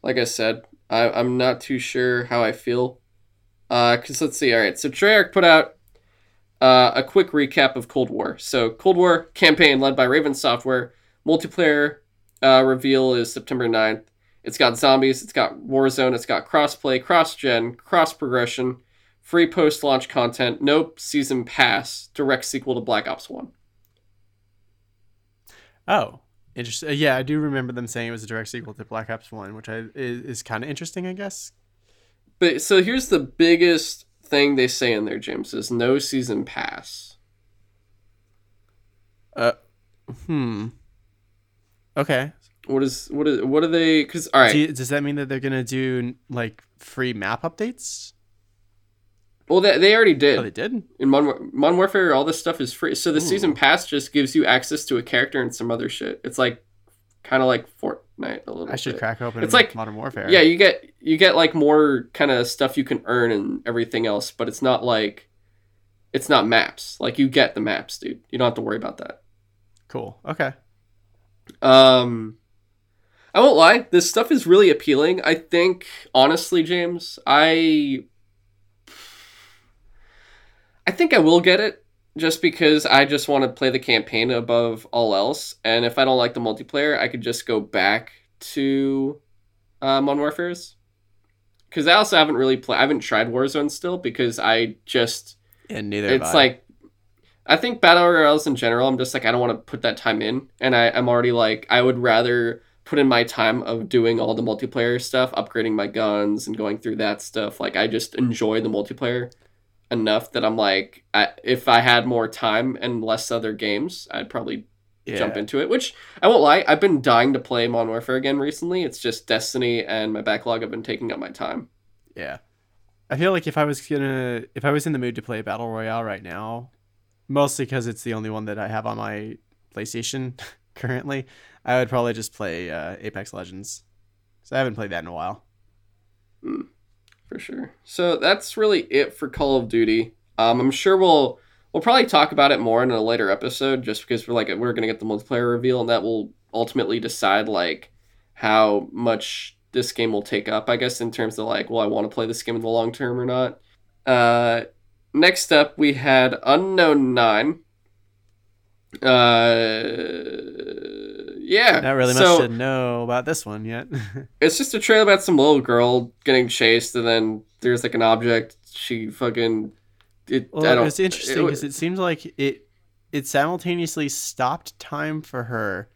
Like I said, I, I'm not too sure how I feel. Uh, cause let's see. All right, so Treyarch put out uh, a quick recap of Cold War. So Cold War campaign led by Raven Software. Multiplayer uh, reveal is September 9th. It's got zombies. It's got Warzone. It's got crossplay, cross-gen, cross progression, free post-launch content, no season pass, direct sequel to Black Ops One. Oh, interesting. Yeah, I do remember them saying it was a direct sequel to Black Ops One, which I is, is kind of interesting, I guess. But so here's the biggest thing they say in there, James is no season pass. Uh, hmm. Okay. What is what is what are they? Because all right, do you, does that mean that they're gonna do like free map updates? Well, they, they already did. Oh, they did in Modern, Modern Warfare. All this stuff is free. So the Ooh. season pass just gives you access to a character and some other shit. It's like kind of like Fortnite a little. Bit. I should bit. crack open. It's like Modern Warfare. Yeah, you get you get like more kind of stuff you can earn and everything else, but it's not like it's not maps. Like you get the maps, dude. You don't have to worry about that. Cool. Okay. Um. I won't lie, this stuff is really appealing. I think, honestly, James, I I think I will get it just because I just want to play the campaign above all else. And if I don't like the multiplayer, I could just go back to uh, Modern Warfare's. Because I also haven't really played. I haven't tried Warzone still because I just. Yeah, neither. It's like. I think battle royales in general. I'm just like I don't want to put that time in, and I, I'm already like I would rather put in my time of doing all the multiplayer stuff, upgrading my guns and going through that stuff. Like I just enjoy the multiplayer enough that I'm like, I, if I had more time and less other games, I'd probably yeah. jump into it. Which I won't lie, I've been dying to play Modern Warfare again recently. It's just Destiny and my backlog have been taking up my time. Yeah, I feel like if I was gonna, if I was in the mood to play Battle Royale right now, mostly because it's the only one that I have on my PlayStation currently, I would probably just play uh, Apex Legends. So I haven't played that in a while. Mm for sure. So that's really it for Call of Duty. Um, I'm sure we'll we'll probably talk about it more in a later episode, just because we're like we're gonna get the multiplayer reveal, and that will ultimately decide like how much this game will take up. I guess in terms of like, well, I want to play this game in the long term or not. Uh, next up, we had Unknown Nine. Uh yeah. Not really so, much to know about this one yet. it's just a trailer about some little girl getting chased, and then there's like an object. She fucking. It, well, it's interesting because it, it seems like it it simultaneously stopped time for her,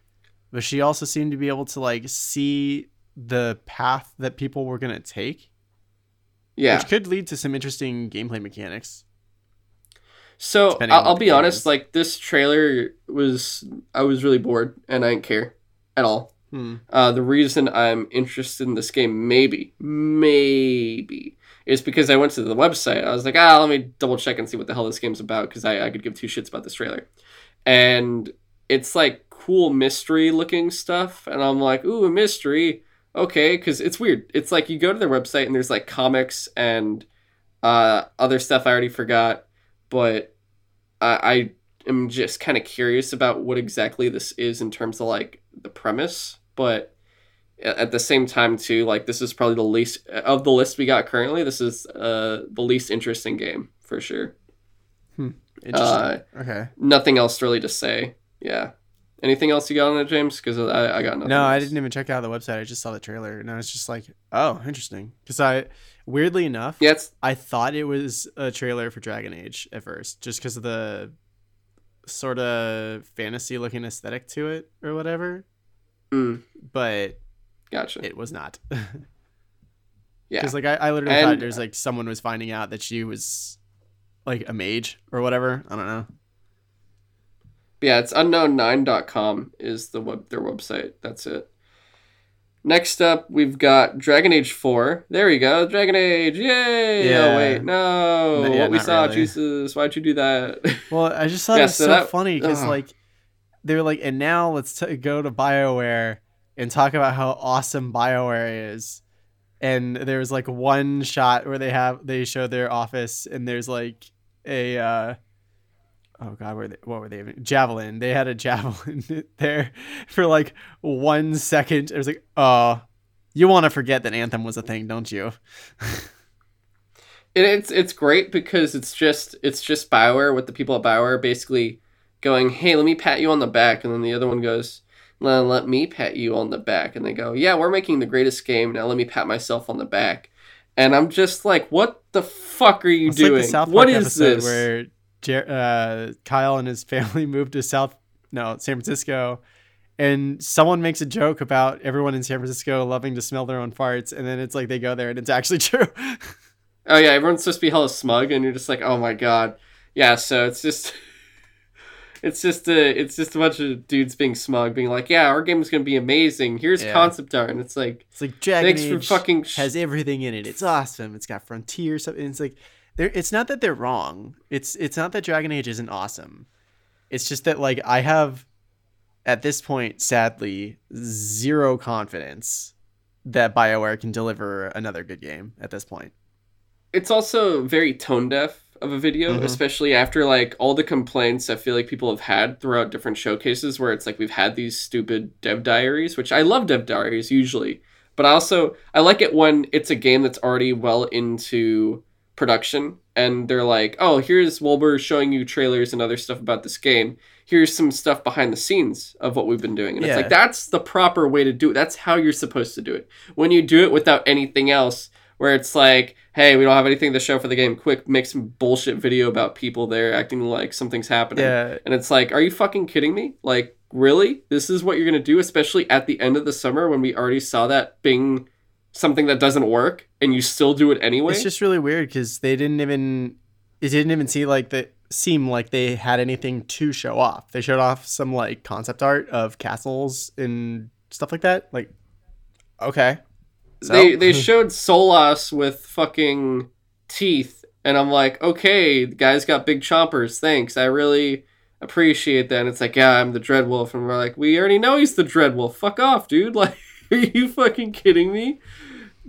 but she also seemed to be able to like see the path that people were gonna take. Yeah, which could lead to some interesting gameplay mechanics. So I'll, I'll be honest, like this trailer was, I was really bored and I didn't care at all. Hmm. Uh, the reason I'm interested in this game, maybe, maybe, is because I went to the website. I was like, ah, let me double check and see what the hell this game's about because I, I could give two shits about this trailer. And it's like cool mystery looking stuff. And I'm like, ooh, a mystery. Okay, because it's weird. It's like you go to their website and there's like comics and uh, other stuff I already forgot but I, I am just kind of curious about what exactly this is in terms of like the premise. But at the same time, too, like this is probably the least of the list we got currently. This is uh, the least interesting game for sure. Hmm. Interesting. Uh, okay. Nothing else really to say. Yeah. Anything else you got on it, James? Because I, I got nothing. No, I didn't even check out the website. I just saw the trailer, and I was just like, "Oh, interesting." Because I, weirdly enough, it's I thought it was a trailer for Dragon Age at first, just because of the sort of fantasy-looking aesthetic to it or whatever. mm, But gotcha. it was not. yeah, Because like I, I literally thought And- there's like someone was finding out that she was like a mage or whatever. I don't know. yeah, it's unknown9.com is the web their website. That's it. Next up, we've got Dragon Age 4. There we go, Dragon Age. Yay! Yeah. Oh wait, no. Yeah, what we saw, really. Jesus, why'd you do that? Well, I just thought Yeah, it was so so, that- funny because ugh. like they were like, and now let's t- go to Bioware and talk about how awesome Bioware is. And there was like one shot where they have they show their office and there's like a uh, oh god, where they, what were they even javelin? They had a javelin there for like one second. It was like, oh, you want to forget that Anthem was a thing, don't you? And it's it's great because it's just it's just Bioware with the people at Bioware basically going, "Hey, let me pat you on the back," and then the other one goes, "Let, let me pat you on the back," and they go, "Yeah, we're making the greatest game now. Let me pat myself on the back." And I'm just like, "What the fuck are you It's doing? like the South Park what is this?" where Jer- uh, Kyle and his family moved to South, no, San Francisco, and someone makes a joke about everyone in San Francisco loving to smell their own farts, and then it's like they go there and it's actually true. Oh yeah, everyone's supposed to be hella smug, and you're just like, "Oh my god." Yeah, so it's just. It's just a, it's just a bunch of dudes being smug, being like, "Yeah, our game is gonna be amazing. Here's Yeah. concept art," and it's like, It's like Dragon "Thanks for Age fucking sh- has everything in it. It's awesome. It's got frontier stuff. And it's like, they're, it's not that they're wrong. It's it's not that Dragon Age isn't awesome. It's just that like I have, at this point, sadly, zero confidence that Bioware can deliver another good game at this point. it's also very tone deaf of a video, Mhm. especially after like all the complaints I feel like people have had throughout different showcases where it's like we've had these stupid dev diaries, which I love dev diaries usually, but I also I like it when it's a game that's already well into production and they're like, "Oh, here's Wolber showing you trailers and other stuff about this game. Here's some stuff behind the scenes of what we've been doing." And Yeah. it's like that's the proper way to do it. That's how you're supposed to do it. When you do it without anything else where it's like, hey, we don't have anything to show for the game. Quick, make some bullshit video about people there acting like something's happening. Yeah, And it's like, are you fucking kidding me? Like, really? This is what you're gonna do, especially at the end of the summer when we already saw that being something that doesn't work, and you still do it anyway. it's just really weird because they didn't even it didn't even see like the seem like they had anything to show off. They showed off some like concept art of castles and stuff like that. Like, okay, So- They they showed Solas with fucking teeth, and I'm like, okay, the guy's got big chompers. Thanks, I really appreciate that. And it's like, yeah, I'm the Dreadwolf, and we're like, we already know he's the Dreadwolf. Fuck off, dude. Like, are you fucking kidding me?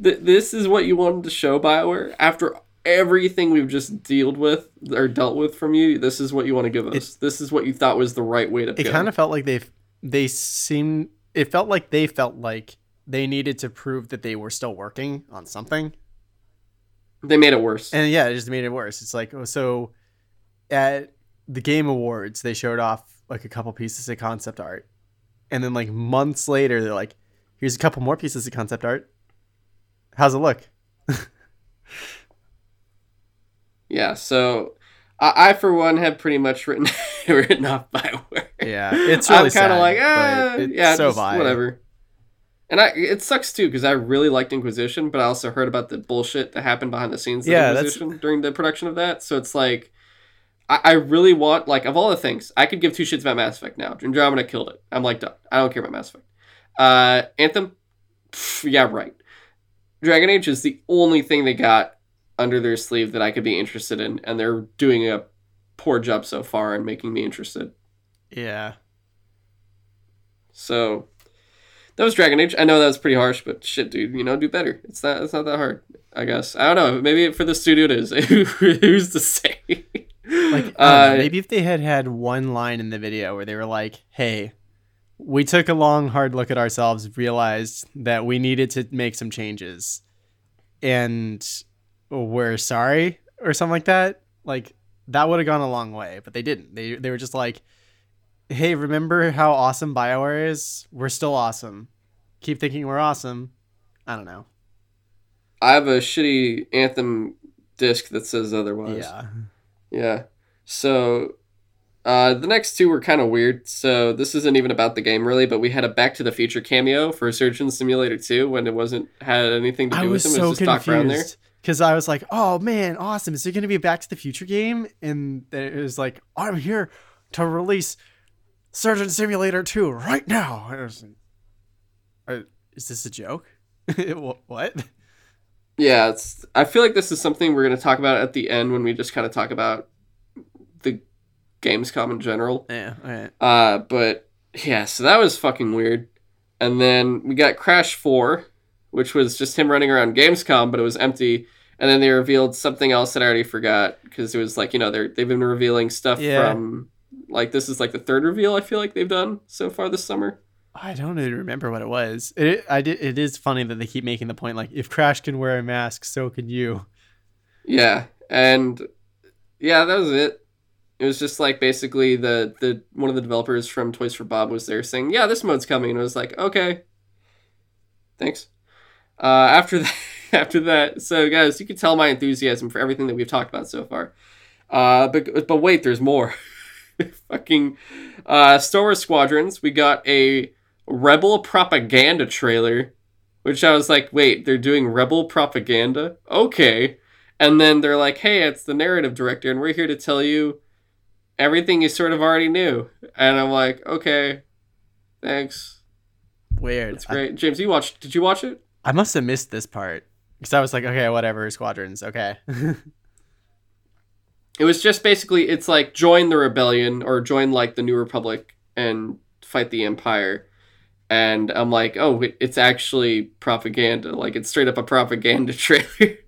Th- this is what you wanted to show Bioware after everything we've just dealt with or dealt with from you. This is what you want to give us. this is what you thought was the right way to it go. kind of felt like they they seemed it felt like they felt like they needed to prove that they were still working on something they made it worse. and yeah it just made it worse it's like oh, so at the game awards they showed off like a couple pieces of concept art and then like months later they're like here's a couple more pieces of concept art how's it look Yeah, so I, I for one have pretty much written written off Bioware. yeah it's really I'm kind of like, ah, yeah, so just whatever. And I, it sucks too because I really liked Inquisition, but I also heard about the bullshit that happened behind the scenes of Yeah, that's- during the production of that. So it's like, I, I really want like of all the things I could give two shits about Mass Effect now. Andromeda killed it. I'm like done. I don't care about Mass Effect. Uh, Anthem, pff, yeah, right. Dragon Age is the only thing they got under their sleeve that I could be interested in, and they're doing a poor job so far in making me interested. yeah So that was Dragon Age. I know that was pretty harsh, but shit, dude, you know, do better. It's not. It's not that hard. I guess. I don't know. Maybe for the studio it is. Who's to say? like know, uh, maybe if they had had one line in the video where they were like hey we took a long hard look at ourselves realized that we needed to make some changes and we're sorry or something like that like that would have gone a long way but they didn't they, they were just like hey, remember how awesome Bioware is? We're still awesome. Keep thinking we're awesome. I don't know. I have a shitty Anthem disc that says otherwise. Yeah. Yeah. So uh, the next two were kind of weird. So this isn't even about the game really, but we had a Back to the Future cameo for Surgeon Simulator 2 when it wasn't had anything to do I with him. so it was just Doc Brown there. confused because I was like, "Oh man, awesome! Is it going to be a Back to the Future game?" And it was like, "I'm here to release Surgeon Simulator 2 right now." I was like, "Uh, "Is this a joke? What?" Yeah, it's. I feel like this is something we're going to talk about at the end when we just kind of talk about Gamescom in general. Yeah. All right. Uh, but yeah, so that was fucking weird. And then we got Crash 4, which was just him running around Gamescom, but it was empty. And then they revealed something else that I already forgot because it was like, you know, they're, they've been revealing stuff Yeah. from like this is like the third reveal I feel like they've done so far this summer. I don't even remember what it was. It I did. It is funny that they keep making the point like, if Crash can wear a mask, so can you. Yeah, and yeah, that was it. It was just like basically the the one of the developers from Toys for Bob was there saying, "Yeah, this mode's coming," and I was like, "Okay, thanks." Uh, after that, after that, so guys, you can tell my enthusiasm for everything that we've talked about so far. Uh, but but wait, there's more. Fucking uh, Star Wars Squadrons. We got a Rebel propaganda trailer, which I was like, wait, they're doing Rebel propaganda? Okay. And then they're like, hey, it's the narrative director, and we're here to tell you everything you sort of already knew. And I'm like, okay, thanks. Weird. It's great. James, you watched? Did you watch it? I, I must have missed this part because I was like, okay, whatever, squadrons, okay. It was just basically, it's like join the rebellion or join like the New Republic and fight the Empire. And I'm like, oh, it- it's actually propaganda. Like it's straight up a propaganda trailer.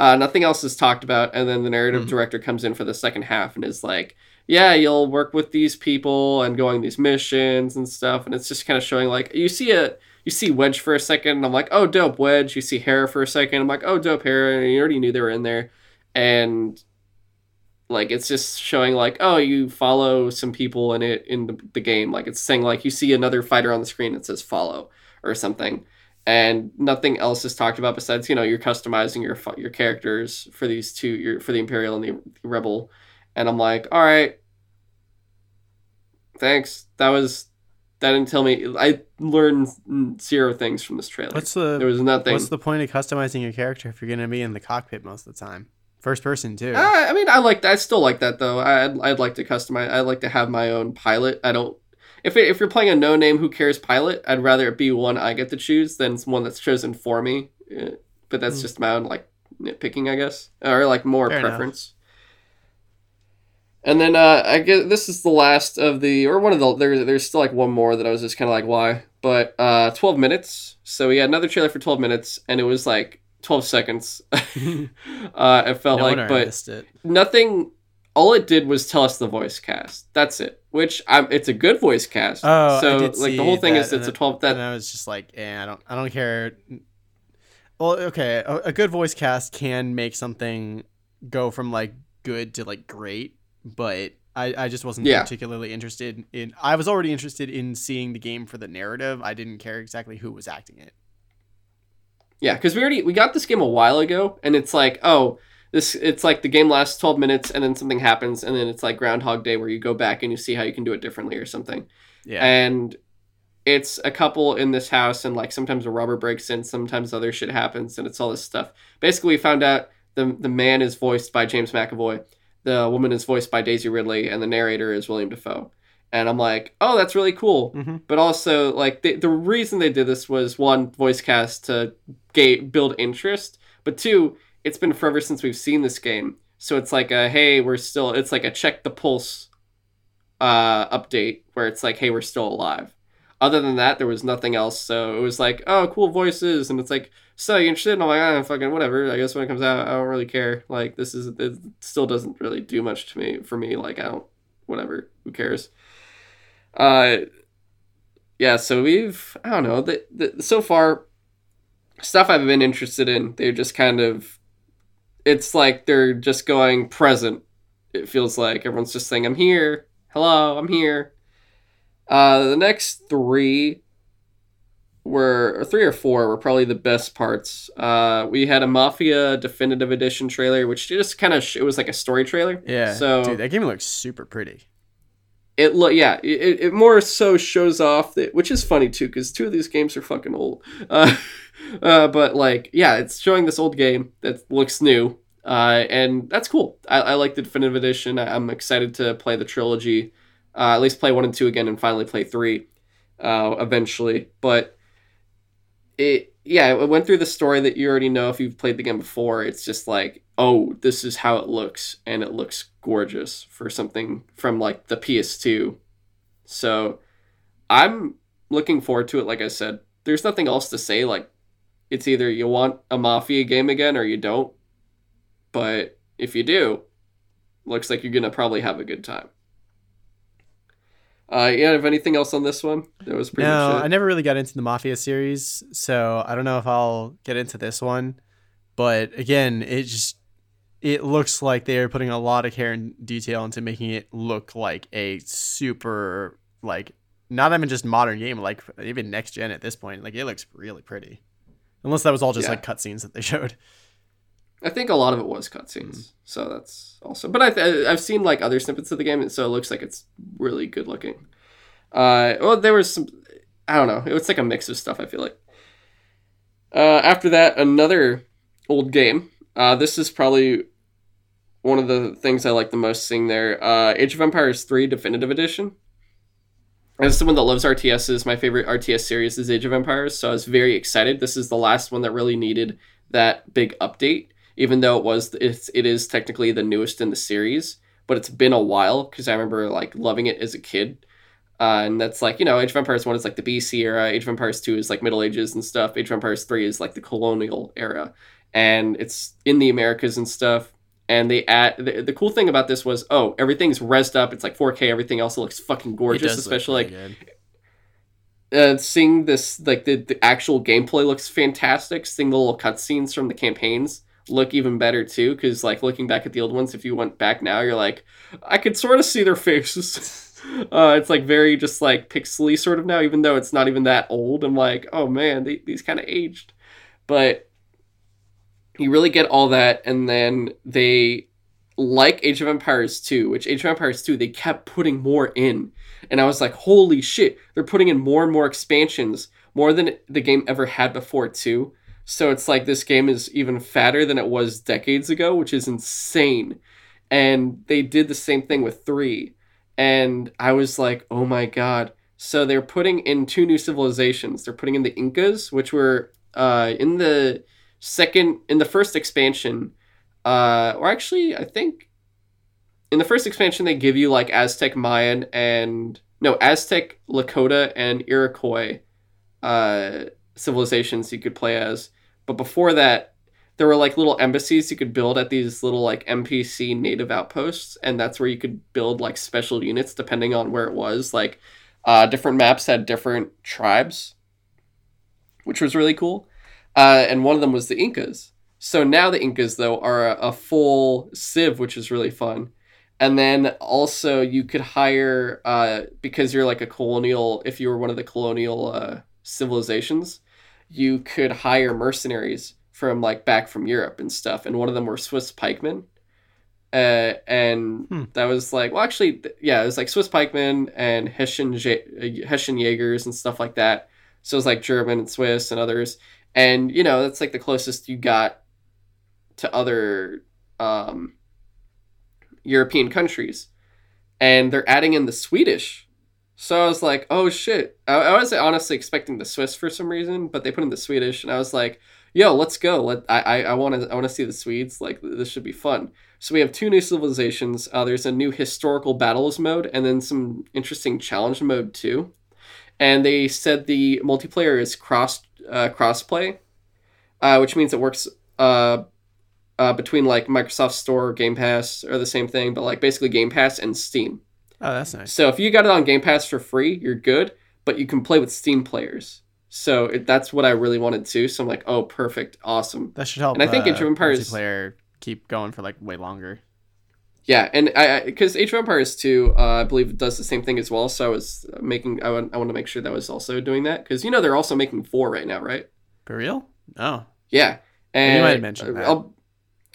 uh, nothing else is talked about. And then the narrative Hmm. director comes in for the second half and is like, yeah, you'll work with these people and going these missions and stuff. And it's just kind of showing like you see a you see Wedge for a second, and I'm like, oh, dope, Wedge. You see Hera for a second, I'm like, oh, dope, Hera. And you already knew they were in there, and like it's just showing like, oh, you follow some people in it in the, the game. Like it's saying like you see another fighter on the screen that says follow or something, and nothing else is talked about besides you know you're customizing your your characters for these two, your for the Imperial and the, the Rebel, and I'm like, all right, thanks. That was that didn't tell me. I learned mm, zero things from this trailer. what's the there was nothing. what's the point of customizing your character if you're gonna be in the cockpit most of the time? First person too. Uh, I mean, I like. I still like that though. I'd, I'd like to customize. I'd like to have my own pilot. I don't. If it, if you're playing a no name who cares pilot, I'd rather it be one I get to choose than one that's chosen for me. Uh, But that's Hmm. just my own like nitpicking, I guess, or like more Fair enough. And then uh, I guess this is the last of the, or one of the. There's there's still like one more that I was just kind of like, why? But uh, 12 minutes. So we had another trailer for 12 minutes, and it was like 12 seconds. uh, it felt no like, but nothing all it did was tell us the voice cast that's it which I'm, it's a good voice cast Oh, so like the whole thing that, is it's a and 12 that and I was just like, eh, I don't, I don't care. Well, okay, a, a good voice cast can make something go from like good to like great, but I, I just wasn't Yeah. particularly interested in. I was already interested in seeing the game for the narrative. I didn't care exactly who was acting it. yeah because we already we got this game a while ago and it's like oh this it's like the game lasts 12 minutes and then something happens and then it's like groundhog day where you go back and you see how you can do it differently or something Yeah, and it's a couple in this house and like sometimes a rubber breaks in sometimes other shit happens and it's all this stuff basically we found out the the man is voiced by james mcavoy the woman is voiced by daisy ridley and the narrator is willem dafoe. And i'm like oh that's really cool. Mhm. but also like the, the reason they did this was one voice cast to ga- build interest but two it's been forever since we've seen this game. So it's like a hey we're still it's like a check the pulse uh update where it's like hey we're still alive. Other than that there was nothing else. So it was like oh cool voices. And it's like so you're interested? And i'm like ah, fucking whatever. I guess when it comes out i don't really care. Like this is it still doesn't really do much to me for me. Like i don't whatever. Who cares? Uh yeah so we've i don't know. The, the so far stuff i've been interested in they're just kind of it's like they're just going present it feels like. Everyone's just saying i'm here. Hello i'm here. Uh, the next three were or three or four were probably the best parts. Uh, we had a Mafia Definitive Edition trailer, which just kind of sh- it was like a story trailer. Yeah. So dude, that game looks super pretty. it look yeah it, it more so shows off that which is funny too because two of these games are fucking old uh, uh, but like yeah it's showing this old game that looks new uh, and that's cool I, I like the definitive edition I, i'm excited to play the trilogy uh, at least play one and two again and finally play three uh, eventually but it yeah it went through the story that you already know if you've played the game before. It's just like oh this is how it looks and it looks gorgeous for something from like the ps2 so i'm looking forward to it like i said. There's nothing else to say like it's either you want a mafia game again or you don't. But if you do looks like you're gonna probably have a good time uh yeah have anything else on this one that was pretty No, much it. I never really got into the Mafia series, so I don't know if I'll get into this one. But again, it just it looks like they're putting a lot of care and detail into making it look like a super like not even just modern game, like even next gen at this point. Like it looks really pretty. Unless that was all just Yeah. like cutscenes that they showed. I think a lot of it was cutscenes, so that's also. But I th- I've seen like other snippets of the game, and so it looks like it's really good looking. Uh, well, there was some. I don't know. It was like a mix of stuff. I feel like. Uh, after that, another old game. Uh, this is probably one of the things I like the most seeing there. Uh, Age of Empires Three Definitive Edition. As someone that loves RTSs, my favorite RTS series is Age of Empires, so I was very excited. This is the last one that really needed that big update even though it was it's it is technically the newest in the series but it's been a while because i remember like loving it as a kid. Uh, and that's like you know age of empires 1 is like the bc era age of empires 2 is like middle ages and stuff age of empires 3 is like the colonial era. And it's in the americas and stuff and they add the, the cool thing about this was oh everything's resed up it's like 4k everything else looks fucking gorgeous especially like uh, seeing this like the, the actual gameplay looks fantastic seeing the little cutscenes from the campaigns look even better too because like looking back at the old ones if you went back now you're like i could sort of see their faces. Uh, it's like very just like pixely sort of now even though it's not even that old. I'm like oh man they, these kind of aged. But you really get all that and then they like age of empires 2 which age of empires 2 they kept putting more in. And i was like holy shit they're putting in more and more expansions more than the game ever had before too so it's like this game is even fatter than it was decades ago which is insane. And they did the same thing with 3 and i was like oh my god. So they're putting in two new civilizations. They're putting in the incas which were uh, in the second in the first expansion uh, or actually i think in the first expansion they give you like aztec mayan and no aztec lakota and iroquois uh, civilizations you could play as but before that there were like little embassies you could build at these little like npc native outposts and that's where you could build like special units depending on where it was. Like uh, different maps had different tribes which was really cool. Uh, and one of them was the incas. So now the incas though are a, a full civ which is really fun. And then also you could hire uh, because you're like a colonial if you were one of the colonial uh, civilizations you could hire mercenaries from like back from europe and stuff and one of them were swiss pikemen uh, and Hmm. that was like well actually yeah it was like swiss pikemen and hessian Ja- hessian jaegers and stuff like that so it was like german and swiss and others and you know that's like the closest you got to other um, European countries, and they're adding in the Swedish. So I was like, oh shit! I, I was honestly expecting the Swiss for some reason, but they put in the Swedish, and I was like, yo, let's go. Let I I want to I want to see the Swedes. Like this should be fun. So we have two new civilizations. Uh, there's a new historical battles mode, and then some interesting challenge mode too. And they said the multiplayer is cross uh, crossplay, uh, which means it works uh, uh, between like Microsoft Store, Game Pass, or the same thing, but like basically Game Pass and Steam. Oh, that's nice. So if you got it on Game Pass for free, you're good, but you can play with Steam players. So it, that's what I really wanted to. So I'm like, oh, perfect, awesome. That should help. And I think uh, Age of Empires- multiplayer keep going for like way longer. Yeah, and I because Age of Empires two, uh, I believe does the same thing as well. So I was making I want I want to make sure that was also doing that because you know they're also making four right now, right? For real? Oh, Yeah, and You might have mentioned that. I'll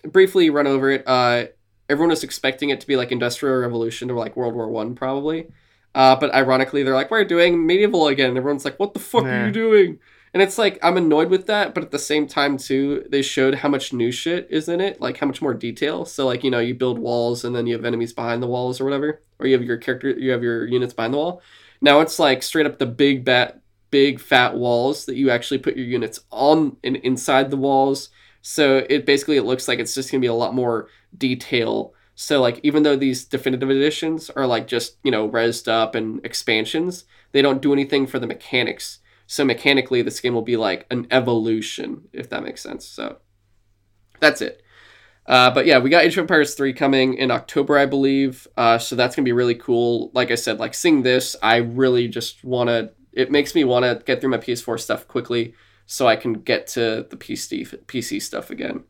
briefly run over it. Uh, everyone was expecting it to be like Industrial Revolution or like World War One probably, uh, but ironically they're like we're doing medieval again. And everyone's like, what the fuck are you doing? And it's like I'm annoyed with that, but at the same time too, they showed how much new shit is in it, like how much more detail. So like you know you build walls and then you have enemies behind the walls or whatever, or you have your character, you have your units behind the wall. Now it's like straight up the big bat, big fat walls that you actually put your units on and inside the walls. So it basically it looks like it's just gonna be a lot more detail. So like even though these definitive editions are like just you know rezzed up and expansions, they don't do anything for the mechanics. So mechanically, this game will be like an evolution, if that makes sense. So that's it. Uh, but yeah, we got Age of Empires 3 coming in October, I believe. Uh, so that's going to be really cool. Like I said, like seeing this, I really just want to, it makes me want to get through my PS4 stuff quickly so I can get to the PC, PC stuff again.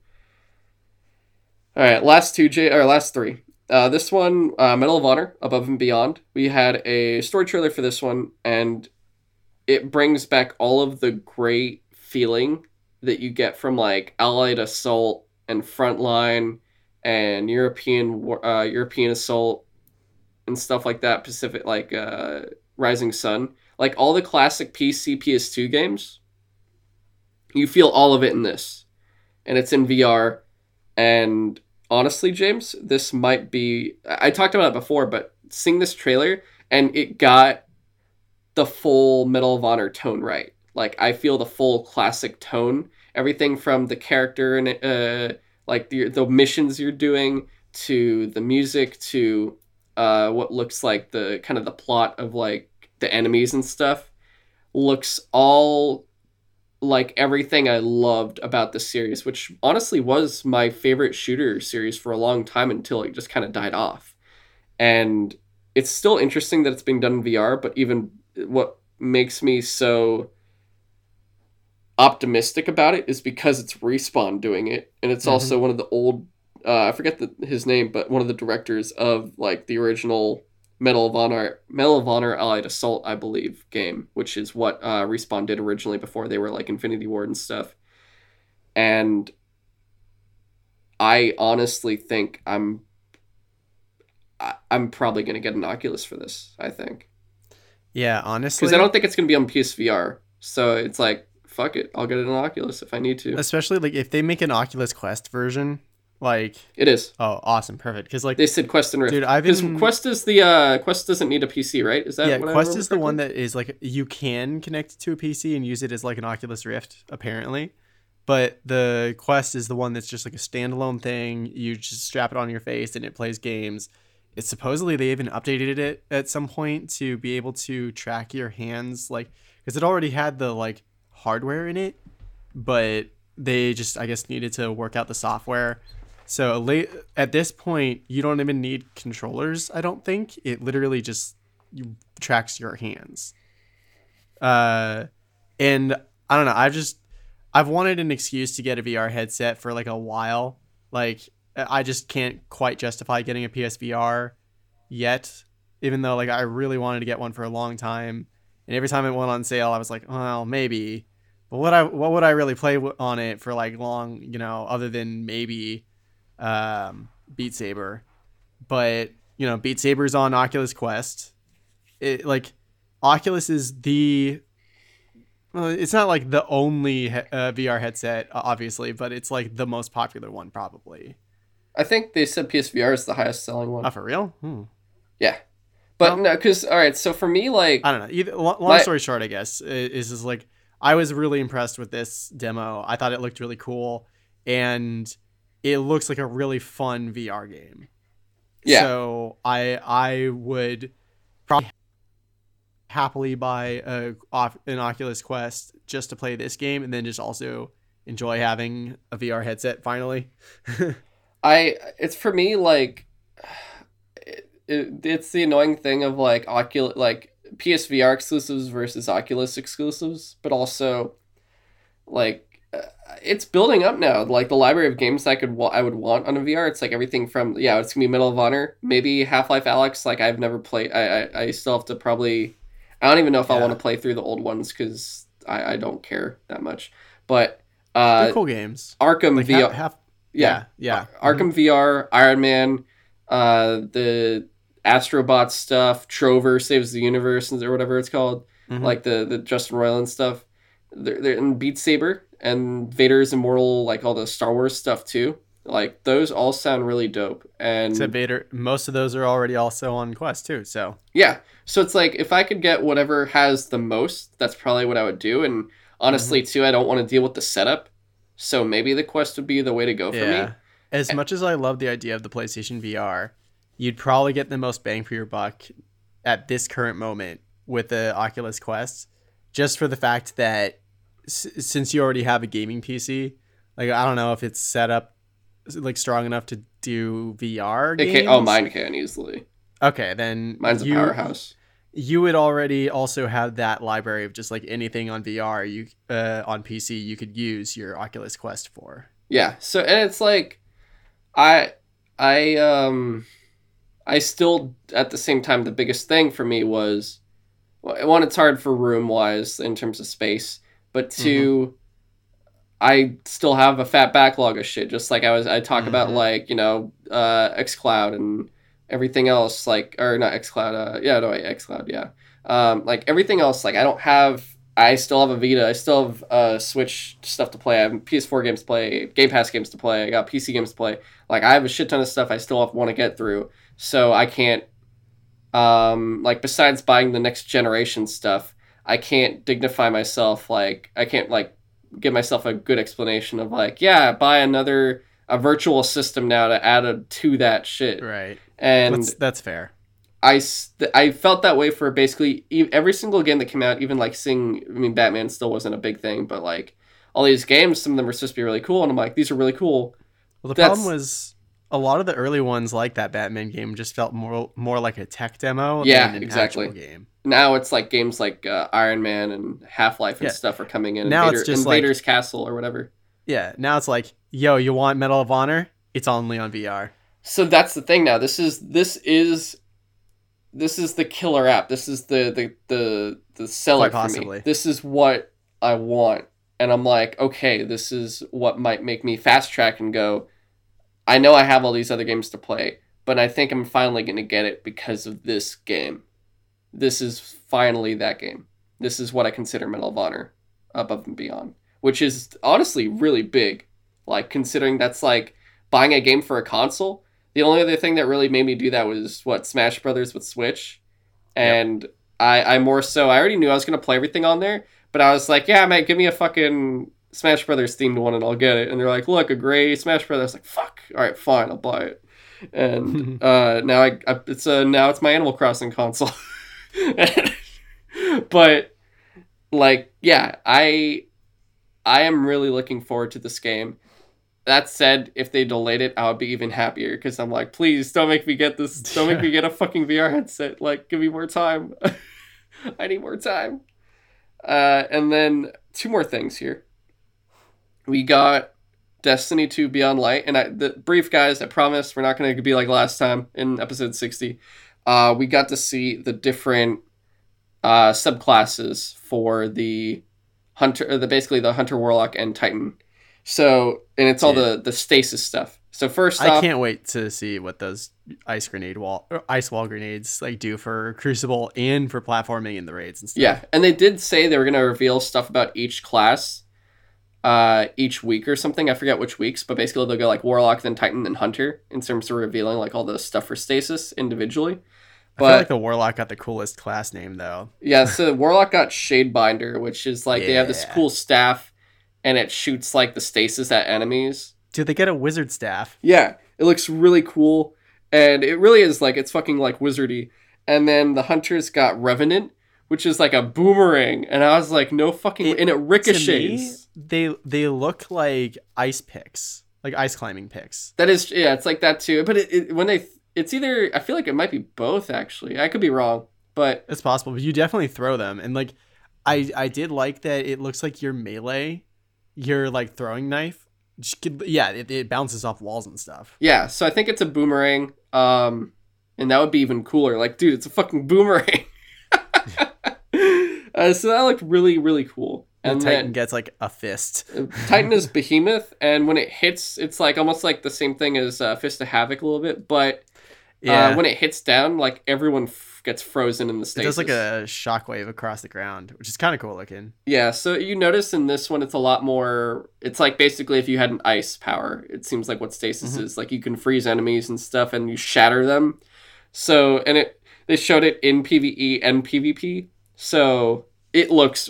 All right, last two, J, or last three. Uh, this one, uh, Medal of Honor, Above and Beyond. We had a story trailer for this one, and it brings back all of the great feeling that you get from like Allied Assault and Frontline and European uh, European Assault and stuff like that. Pacific like uh, Rising Sun, like all the classic PC PS2 games. You feel all of it in this, and it's in VR. And honestly, James, this might be. I talked about it before, but seeing this trailer and it got the full Medal of Honor tone right. Like I feel the full classic tone. Everything from the character and uh, like the the missions you're doing to the music to uh, what looks like the kind of the plot of like the enemies and stuff looks all like everything I loved about the series, which honestly was my favorite shooter series for a long time until it just kind of died off. And it's still interesting that it's being done in VR, but even what makes me so optimistic about it is because it's respawn doing it and it's Mhm. also one of the old uh, i forget the, his name but one of the directors of like the original medal of honor medal of honor allied assault i believe game which is what uh, respawn did originally before they were like infinity ward and stuff and i honestly think i'm I- i'm probably going to get an oculus for this i think yeah. Honestly, because I don't think it's gonna be on PSVR. So it's like, fuck it, I'll get an Oculus if I need to. especially like if they make an Oculus Quest version, like It is. oh, awesome, perfect. Because like They said Quest and Rift. Dude, I've been- Quest is the uh, Quest doesn't need a PC, right? Is that yeah, what Quest is the one that is like you can connect to a PC and use it as like an Oculus Rift apparently. But the Quest is the one that's just like a standalone thing. You just strap it on your face and it plays games. It's supposedly they even updated it at some point to be able to track your hands like cuz it already had the like hardware in it, but they just I guess needed to work out the software. So at this point, you don't even need controllers. I don't think it literally just tracks your hands. Uh, and I don't know. I've just I've wanted an excuse to get a VR headset for like a while. Like I just can't quite justify getting a PSVR yet, even though like I really wanted to get one for a long time. And every time it went on sale, I was like, well, maybe. But what I what would I really play on it for like long, you know, other than maybe um, Beat Saber. But you know, Beat Saber's on Oculus Quest. It like Oculus is the well, it's not like the only he- uh, VR headset, obviously, but it's like the most popular one, probably. I think they said PSVR is the highest selling one. Oh, for real? Hmm. yeah, but Well- no, because all right. So for me, like, I don't know. Either, lo- long My- story short, I guess is is like I was really impressed with this demo. I thought it looked really cool, and it looks like a really fun VR game. Yeah. So I I would probably happily buy a off an Oculus Quest just to play this game, and then just also enjoy having a VR headset finally. I it's for me like it, it, it's the annoying thing of like Oculus like PSVR exclusives versus Oculus exclusives, but also like it's building up now. Like the library of games I could wa- I would want on a VR. It's like everything from yeah, it's gonna be Medal of Honor, maybe Half Life Alyx. Like I've never played. I, I I still have to probably. I don't even know if I want to play through the old ones because I I don't care that much. But uh, They're cool games. Arkham Like VR. half, half yeah, yeah, yeah. Arkham VR, Iron Man, uh, the Astrobot stuff, Trover saves the universe, or whatever it's called, Mhm. like the the Justin Roiland stuff. They're, they're in Beat Saber and Vader's Immortal, like all the Star Wars stuff too. Like those all sound really dope, and Except Vader. Most of those are already also on Quest too. So yeah. So it's like if I could get whatever has the most, that's probably what I would do. And honestly, Mm-hmm. too, I don't want to deal with the setup. So maybe the Quest would be the way to go for yeah. me. As much as I love the idea of the PlayStation VR, you'd probably get the most bang for your buck at this current moment with the Oculus Quest, just for the fact that s- since you already have a gaming PC, like I don't know if it's set up like strong enough to do VR It games. can, oh, mine can easily. Okay, then Mine's a powerhouse. You would already also have that library of just like anything on VR you uh, on PC you could use your Oculus Quest for. Yeah. So and it's like I I um I still at the same time the biggest thing for me was one it's hard for room wise in terms of space, but 2 I still have a fat backlog of shit just like I was I talk about Mhm. like, you know, uh xCloud and everything else like or not xCloud uh yeah, no, xCloud, yeah. Um like everything else like I don't have I still have a Vita. I still have uh, Switch stuff to play. I have PS4 games to play, Game Pass games to play. I got PC games to play. Like I have a shit ton of stuff I still want to get through. So I can't, um, like besides buying the next generation stuff, I can't dignify myself. Like I can't like give myself a good explanation of like, yeah, buy another a virtual system now to add a, to that shit. Right. And That's that's fair. I, I felt that way for basically every single game that came out, even like seeing, I mean, Batman still wasn't a big thing, but like all these games, some of them were supposed to be really cool, and I'm like, these are really cool. Well, the That's- problem was a lot of the early ones, like that Batman game, just felt more more like a tech demo. Yeah, than an exactly. actual game. Now it's like games like uh, Iron Man and Half Life and Yeah. stuff are coming in. Now Invader, it's just like- Invader's Castle or whatever. Yeah. Now it's like, yo, you want Medal of Honor? It's only on VR. So that's the thing now. This is this is this is the killer app. This is the the the the seller Quite for me. This is what I want, and I'm like, okay, this is what might make me fast track and go. I know I have all these other games to play, but I think I'm finally going to get it because of this game. This is finally that game. This is what I consider Medal of Honor above and beyond, which is honestly really big. Like considering that's like buying a game for a console. The only other thing that really made me do that was what Smash Brothers with Switch, and I I more so I already knew I was gonna play everything on there, but I was like, yeah, man, give me a fucking Smash Brothers themed one and I'll get it. And they're like, look, a gray Smash Brothers. I was like, fuck, all right, fine, I'll buy it. And uh, now I, I it's a now it's my Animal Crossing console. but like, yeah, I I am really looking forward to this game. That said, if they delayed it, I would be even happier because I'm like, please don't make me get this. Don't make me get a fucking VR headset. Like, give me more time. I need more time. Uh, and then two more things here. We got Destiny 2 Beyond Light, and I the brief guys. I promise we're not going to be like last time in episode 60. Uh, we got to see the different uh, subclasses for the hunter, the basically the hunter warlock and titan. So, and it's all the the stasis stuff. So first I off, can't wait to see what those ice grenade wall, or ice wall grenades like do for Crucible and for platforming in the raids and stuff. Yeah, and they did say they were going to reveal stuff about each class uh each week or something. I forget which weeks, but basically they'll go like Warlock, then Titan, then Hunter in terms of revealing like all the stuff for stasis individually. But, I feel like the Warlock got the coolest class name though. yeah, so the Warlock got Shadebinder, which is like they have this cool staff and it shoots like the stasis at enemies. Dude, they get a wizard staff. Yeah, it looks really cool, and it really is like it's fucking like wizardy. And then the hunters got Revenant, which is like a boomerang, and I was like, no fucking, It- and it ricochets. They they look like ice picks, like ice climbing picks. That is, yeah, it's like that too. But it, it when they, it's either I feel like it might be both actually. I could be wrong, but It's possible, but you definitely throw them. And like, I I did like that. It looks like your melee your like throwing knife. Yeah, it, it bounces off walls and stuff. Yeah, so I think it's a boomerang. Um, and that would be even cooler. Like, dude, it's a fucking boomerang. uh, so that looked really, really cool. And And Titan gets like a fist. uh, Titan is Behemoth, and when it hits, it's like almost like the same thing as uh, Fist of Havoc a little bit, but Yeah, uh, when it hits down, like everyone f- gets frozen in the it stasis. does like a shockwave across the ground, which is kind of cool looking. Yeah, so you notice in this one, it's a lot more. It's like basically if you had an ice power, it seems like what stasis Mhm. is. Like you can freeze enemies and stuff, and you shatter them. So and it they showed it in PVE and PvP, so it looks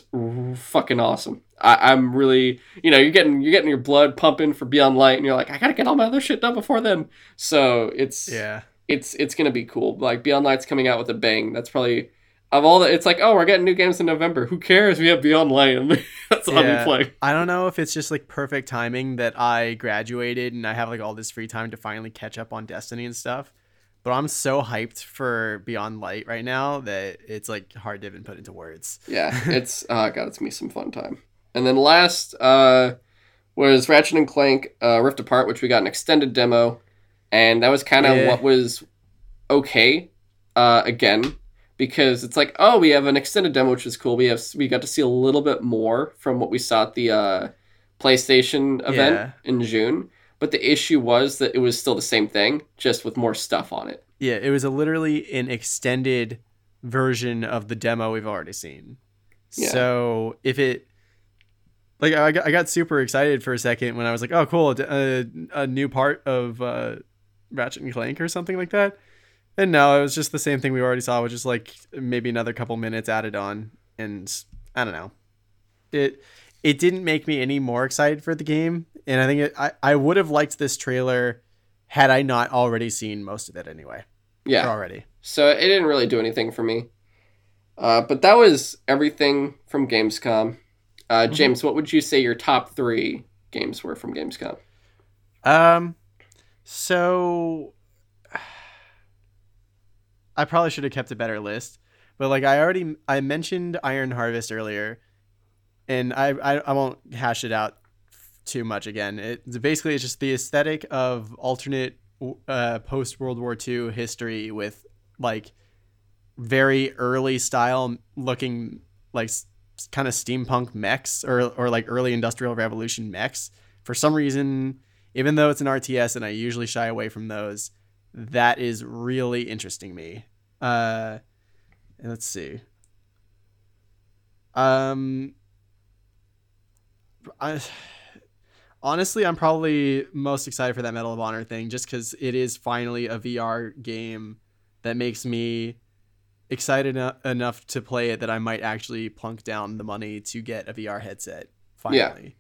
fucking awesome. I, I'm really, you know, you're getting you're getting your blood pumping for Beyond Light, and you're like, I gotta get all my other shit done before then. So it's Yeah, it's it's gonna be cool. Like Beyond Light's coming out with a bang. That's probably of all the. It's like oh, we're getting new games in November. Who cares? We have Beyond Light, that's all Yeah. I'm playing. I don't know if it's just like perfect timing that I graduated and I have like all this free time to finally catch up on Destiny and stuff. But I'm so hyped for Beyond Light right now that it's like hard to even put into words. Yeah, it's oh god, it's gonna be some fun time. And then last uh, was Ratchet and Clank uh, Rift Apart, which we got an extended demo, and that was kind of Yeah. what was okay. Uh, again, because it's like oh, we have an extended demo, which is cool. We have we got to see a little bit more from what we saw at the uh, PlayStation event Yeah. in June. But the issue was that it was still the same thing, just with more stuff on it. Yeah, it was a literally an extended version of the demo we've already seen. Yeah. So if it, like, I got, I got super excited for a second when I was like, oh, cool, a, a new part of uh, Ratchet and Clank or something like that. And no, it was just the same thing we already saw, which is like maybe another couple minutes added on, and I don't know. It it didn't make me any more excited for the game, and I think it, I I would have liked this trailer had I not already seen most of it anyway Yeah. already. So it didn't really do anything for me. Uh, but that was everything from Gamescom. Uh, Mm-hmm. James, what would you say your top three games were from Gamescom? Um, so I probably should have kept a better list, but like I already I mentioned Iron Harvest earlier, and I I, I won't hash it out too much again. It basically it's just the aesthetic of alternate uh, post World War II history with like very early style looking like kind of steampunk mechs or or like early industrial revolution mechs. For some reason, even though it's an RTS and I usually shy away from those, that is really interesting me. Uh, let's see. Um, I honestly, I'm probably most excited for that Medal of Honor thing, just because it is finally a VR game that makes me excited eno- enough to play it that I might actually plunk down the money to get a VR headset finally.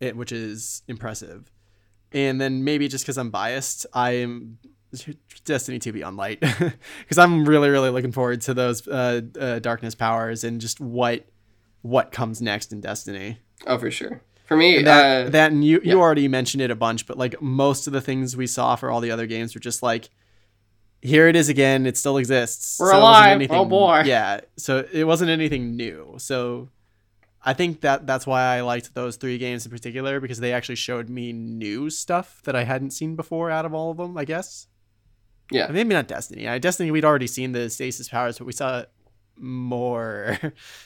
It, which is impressive. And then maybe just because I'm biased, I'm Destiny 2 Beyond Light because I'm really really looking forward to those uh, uh, darkness powers and just what what comes next in Destiny. Oh, for sure. For me, And that uh, that and you yeah. you already mentioned it a bunch, but like most of the things we saw for all the other games were just like, here it is again. It still exists. We're wasn't alive. Oh, boy. Yeah. So it wasn't anything new. So I think that that's why I liked those three games in particular because they actually showed me new stuff that I hadn't seen before out of all of them. I guess. Yeah. Maybe not Destiny. I Destiny we'd already seen the stasis powers, but we saw more.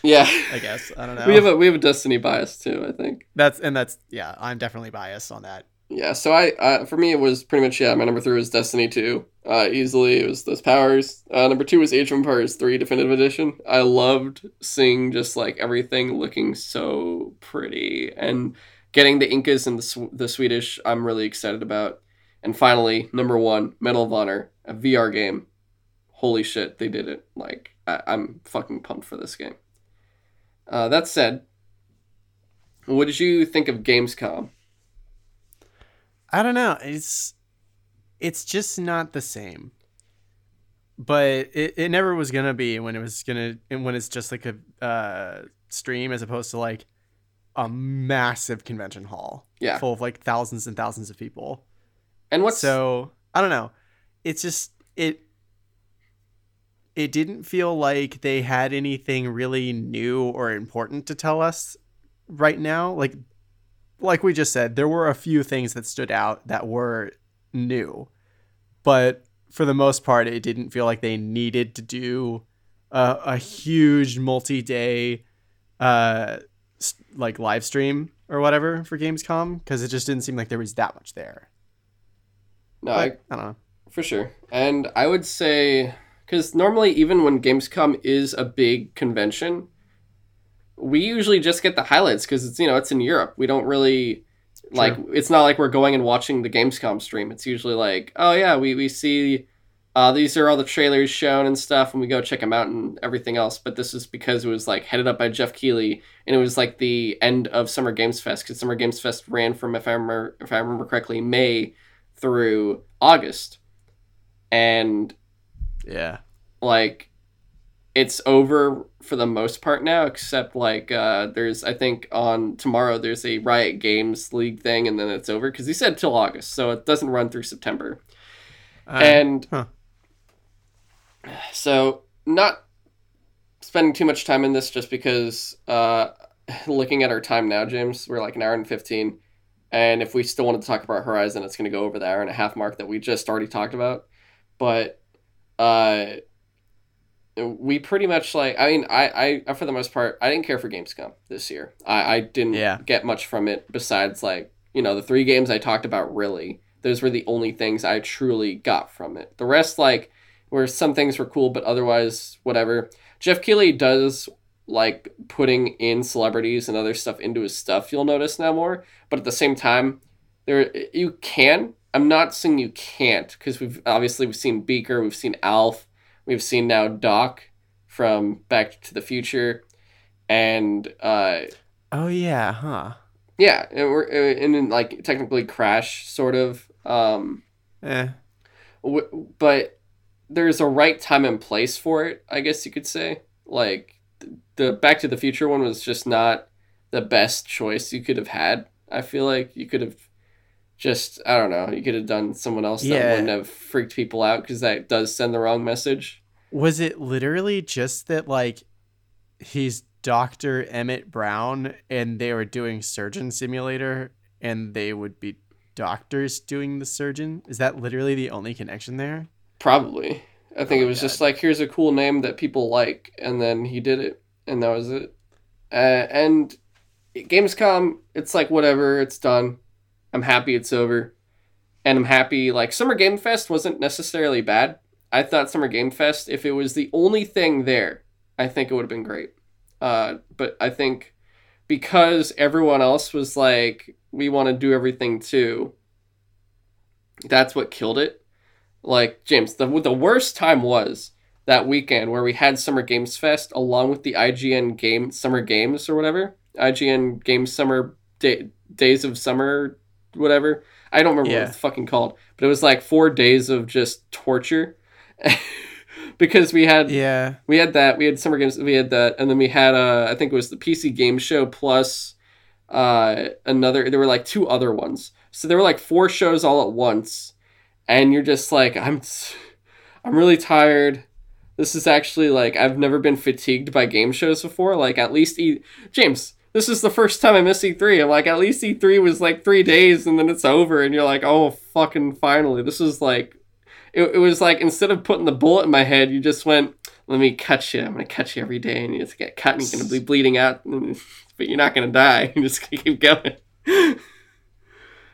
yeah. I guess I don't know. We have a we have a Destiny bias too. I think. that's and that's yeah. I'm definitely biased on that. Yeah. So I uh, for me it was pretty much yeah. My number three was Destiny two. Uh, easily it was those powers. Uh, number two was Age of Empires three Definitive Edition. I loved seeing just like everything looking so pretty and getting the Incas and the Sw- the Swedish. I'm really excited about. And finally, number one, Medal of Honor, a VR game. Holy shit, they did it! Like I- I'm fucking pumped for this game. Uh, that said, what did you think of Gamescom? I don't know. It's it's just not the same. But it, it never was gonna be when it was gonna when it's just like a uh, stream as opposed to like a massive convention hall Yeah. full of like thousands and thousands of people. And what's so I don't know. It's just it it didn't feel like they had anything really new or important to tell us right now. Like like we just said, there were a few things that stood out that were new, but for the most part, it didn't feel like they needed to do a, a huge multi-day, uh, like live stream or whatever for Gamescom because it just didn't seem like there was that much there. No, I, I don't know. For sure. And I would say, because normally, even when Gamescom is a big convention, we usually just get the highlights because it's, you know, it's in Europe. We don't really, like, it's not like we're going and watching the Gamescom stream. It's usually like, oh, yeah, we, we see, uh, these are all the trailers shown and stuff, and we go check them out and everything else. But this is because it was, like, headed up by Geoff Keighley, and it was, like, the end of Summer Games Fest, because Summer Games Fest ran from, if I remember, if I remember correctly, May through August and Yeah. like it's over for the most part now except like uh there's i think on tomorrow there's a riot games league thing and then it's over because he said till august so it doesn't run through september Uh, and huh. so not spending too much time in this just because uh looking at our time now james we're like an hour and 15 and if we still wanted to talk about horizon it's going to go over the hour and a half mark that we just already talked about but uh we pretty much like i mean i i for the most part i didn't care for gamescom this year. I i didn't Yeah. get much from it besides like you know the three games i talked about really those were the only things i truly got from it. The rest like where some things were cool but otherwise whatever. Geoff keighley does like putting in celebrities and other stuff into his stuff you'll notice now more but at the same time there you can i'm not saying you can't because we've obviously we've seen beaker we've seen alf we've seen now doc from back to the future and uh Oh yeah, huh? yeah and we're and then like technically crash sort of um Eh. w- but there's a right time and place for it i guess you could say like the back to the future one was just not the best choice you could have had i feel like you could have just i don't know you could have done someone else that wouldn't have freaked people out because that does send the wrong message Was it literally just that like he's Dr. Emmett Brown and they were doing Surgeon Simulator and they would be doctors doing the surgeon? Is that literally the only connection there? probably i think Oh it was just like here's a cool name that people like and then he did it and that was it uh, and gamescom it's like whatever it's done i'm happy it's over. And i'm happy like summer game fest wasn't necessarily bad. I thought summer game fest if it was the only thing there i think it would have been great. Uh, but i think because everyone else was like we want to do everything too that's what killed it. Like james the, the worst time was that weekend where we had summer games fest along with the ign game summer games or whatever ign games summer day, days of summer whatever. I don't remember Yeah. what it's fucking called but it was like four days of just torture. Because we had Yeah. we had that we had summer games we had that and then we had uh i think it was the pc game show plus uh another there were like two other ones. So there were like four shows all at once and you're just like i'm i'm really tired. This is actually like i've never been fatigued by game shows before. Like at least e james this is the first time i miss e3 i'm like at least e3 was like three days and then it's over and you're like oh fucking finally. This is like it, it was like instead of putting the bullet in my head you just went let me cut you. I'm gonna cut you every day and you just get cut and you're gonna be bleeding out but you're not gonna die. You're just gonna keep going.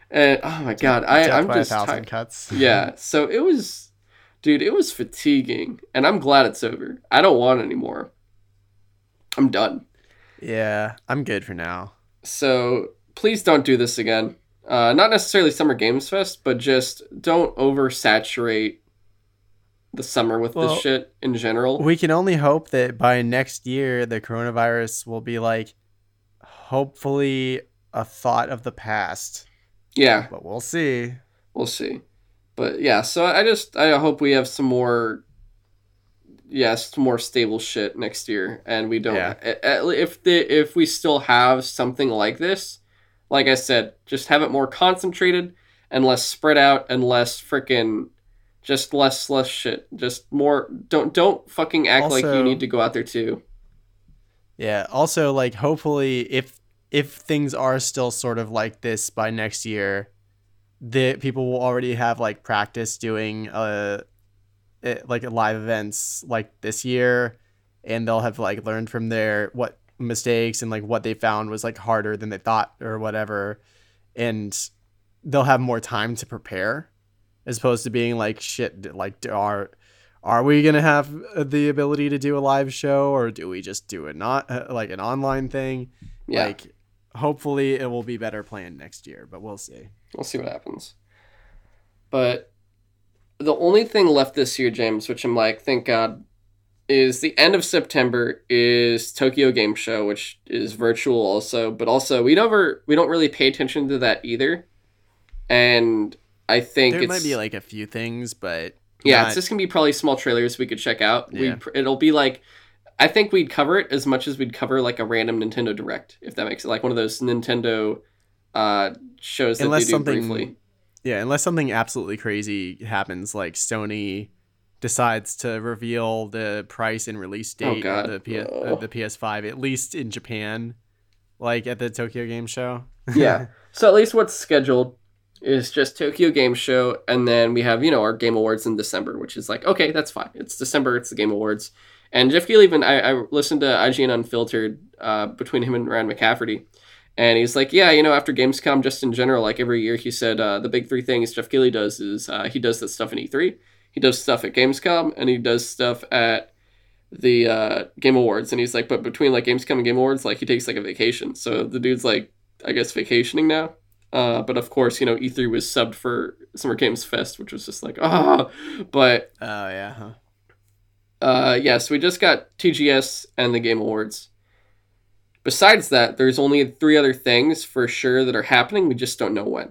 And oh my god I, Death i'm just tired. cuts. yeah so it was dude it was fatiguing and i'm glad it's over. I don't want anymore. I'm done Yeah. I'm good for now. so please don't do this again uh, not necessarily summer games fest but just don't oversaturate the summer with Well, this shit in general We can only hope that by next year the coronavirus will be like hopefully a thought of the past. yeah But we'll see. we'll see but yeah so i just i hope we have some more yes more stable shit next year and we don't Yeah. a- a- if the if we still have something like this like i said just have it more concentrated and less spread out and less freaking just less less shit just more don't don't fucking act like you need to go out there too Yeah. Also, like, hopefully, if if things are still sort of like this by next year, the people will already have like practice doing uh it, like live events like this year and they'll have like learned from their what mistakes and like what they found was like harder than they thought or whatever and they'll have more time to prepare as opposed to being like shit like are are we gonna have the ability to do a live show or do we just do it not uh, like an online thing Yeah. like hopefully it will be better planned next year but we'll see We'll see what happens. But the only thing left this year, James, which I'm like, thank God, is the end of September is Tokyo Game Show, which is virtual also, but also we never we don't really pay attention to that either. And I think there it's might be like a few things but yeah, not- it's just gonna be probably small trailers we could check out. We Yeah. it'll be like I think we'd cover it as much as we'd cover like a random Nintendo Direct, if that makes it like one of those Nintendo uh shows that unless they do something briefly. Yeah unless something absolutely crazy happens like sony decides to reveal the price and release Oh, date God. of the, P- Oh. of the ps5 at least in japan like at the tokyo game show Yeah. So at least what's scheduled is just Tokyo Game Show, and then we have you know our Game Awards in December, which is like okay, that's fine. It's December. It's the Game Awards, and Geoff Keighley even I, I listened to IGN Unfiltered uh, between him and Ryan McCaffrey, and he's like, yeah, you know, after Gamescom, just in general, like every year, he said uh, the big three things Geoff Keighley does is uh, he does that stuff in E3, he does stuff at Gamescom, and he does stuff at the uh, Game Awards, and he's like, but between like Gamescom and Game Awards, like he takes like a vacation. So the dude's like, I guess vacationing now. Uh, but of course, you know, E3 was subbed for Summer Games Fest, which was just like, ah. But oh yeah huh? uh, yes, we just got TGS and the Game Awards. Besides that, there's only three other things for sure that are happening. We just don't know when.